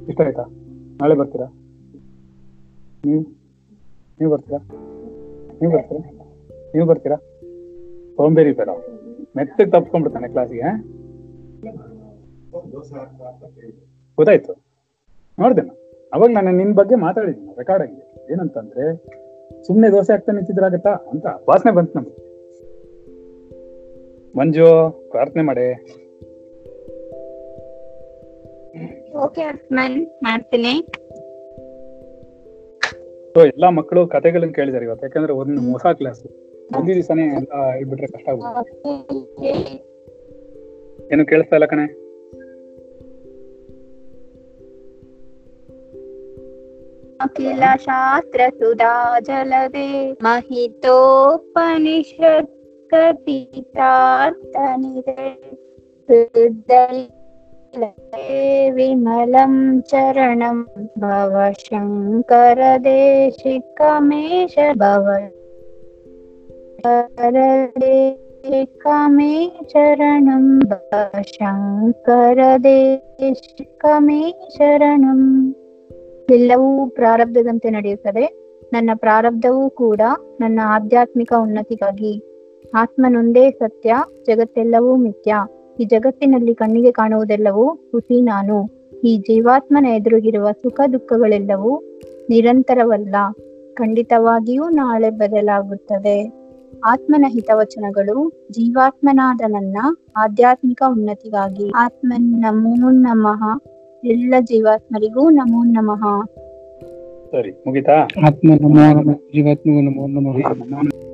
ಇಷ್ಟ ಆಯ್ತಾ ನಾಳೆ ಬರ್ತೀರಾ? ನೀವು? ನೀವು ಬರ್ತೀರಾ? ನೀವು ಬರ್ತೀರಾ? ನೀವು ಬರ್ತೀರಾ? ಸೋಂಬೇರಿ ಬೇಡ ಮೆತ್ತಗೆ ತಪ್ಸ್ಕೊಂಡ್ಬಿಡ್ತಾನೆ ಕ್ಲಾಸಿಗೆ ಗೊತ್ತಾಯ್ತು. ನೋಡ್ದೆ. ಅವಾಗ ನಾನು ನಿನ್ ಬಗ್ಗೆ ಮಾತಾಡಿದ್ದೀನಿ ರೆಕಾರ್ಡ್ ಆಗಿದೆ. ಏನಂತಂದ್ರೆ, ಸುಮ್ನೆ ದೋಸೆ ಹಾಕ್ತಾ ನಿಂತಿದ್ರಾಗತ್ತಾ ಅಂತ ವಾಸನೆ ಬಂತು ನಮ್ಗೆ. ಮಂಜು, ಪ್ರಾರ್ಥನೆ ಮಾಡೆ. ಓಕೆ ಅಸ್ಮನ್ ಮಾಡ್ತೀನಿ. ಸೊ ಎಲ್ಲಾ ಮಕ್ಕಳು ಕಥೆಗಳನ್ನ ಕೇಳಿದಾರೆ ಇವತ್ತು ಯಾಕಂದ್ರೆ ಒಂದು ಹೊಸ ಕ್ಲಾಸ್ ಒಂದೇ ದಿವಸನೇ ಎಲ್ಲ ಹೇಳ್ಬಿಟ್ರೆ ಕಷ್ಟ ಆಗುತ್ತೆ. ಏನು ಕೇಳಿಸ್ತಾ ಇಲ್ಲ ಕಣೆ? ಅಖಿಲ ಶಾಸ್ತ್ರ ಸುಧಾ ಜಲದೆ ಮಹಿತೋಪನಿಷತ್ ಕಥಿತಾರ್ಥನಿದೆ ವಿಮಲಂ ಚರಣಂ ಭವ ಶಂಕರ शङ्करदेशिकमेश भव ಕಮೇ ಶರಣಂ भव शङ्करदेशिकमे ಶರಣಂ ಎಲ್ಲವೂ ಪ್ರಾರಬ್ಧದಂತೆ ನಡೆಯುತ್ತದೆ. ನನ್ನ ಪ್ರಾರಬ್ಧವೂ ಕೂಡ ನನ್ನ ಆಧ್ಯಾತ್ಮಿಕ ಉನ್ನತಿಗಾಗಿ. ಆತ್ಮನೊಂದೇ ಸತ್ಯ, ಜಗತ್ತೆಲ್ಲವೂ ಮಿಥ್ಯ. ಈ ಜಗತ್ತಿನಲ್ಲಿ ಕಣ್ಣಿಗೆ ಕಾಣುವುದೆಲ್ಲವೂ ಹುಸಿ ನಾನು. ಈ ಜೀವಾತ್ಮನ ಎದುರಿಗಿರುವ ಸುಖ ದುಃಖಗಳೆಲ್ಲವೂ ನಿರಂತರವಲ್ಲ. ಖಂಡಿತವಾಗಿಯೂ ನಾಳೆ ಬದಲಾಗುತ್ತದೆ. ಆತ್ಮನ ಹಿತವಚನಗಳು ಜೀವಾತ್ಮನಾದ ನನ್ನ ಆಧ್ಯಾತ್ಮಿಕ ಉನ್ನತಿಗಾಗಿ. ಆತ್ಮನ್ ನಮೋ ನಮಃ. ಎಲ್ಲ ಜೀವಾತ್ಮರಿಗೂ ನಮೋ ನಮಃ. ಸರಿ ಮುಗಿತಾ? ಆತ್ಮ ನಮೋ ನಮಃ ಜೀವಾತ್ಮಗೂ ನಮೋ ನಮಃ ನಮೋ.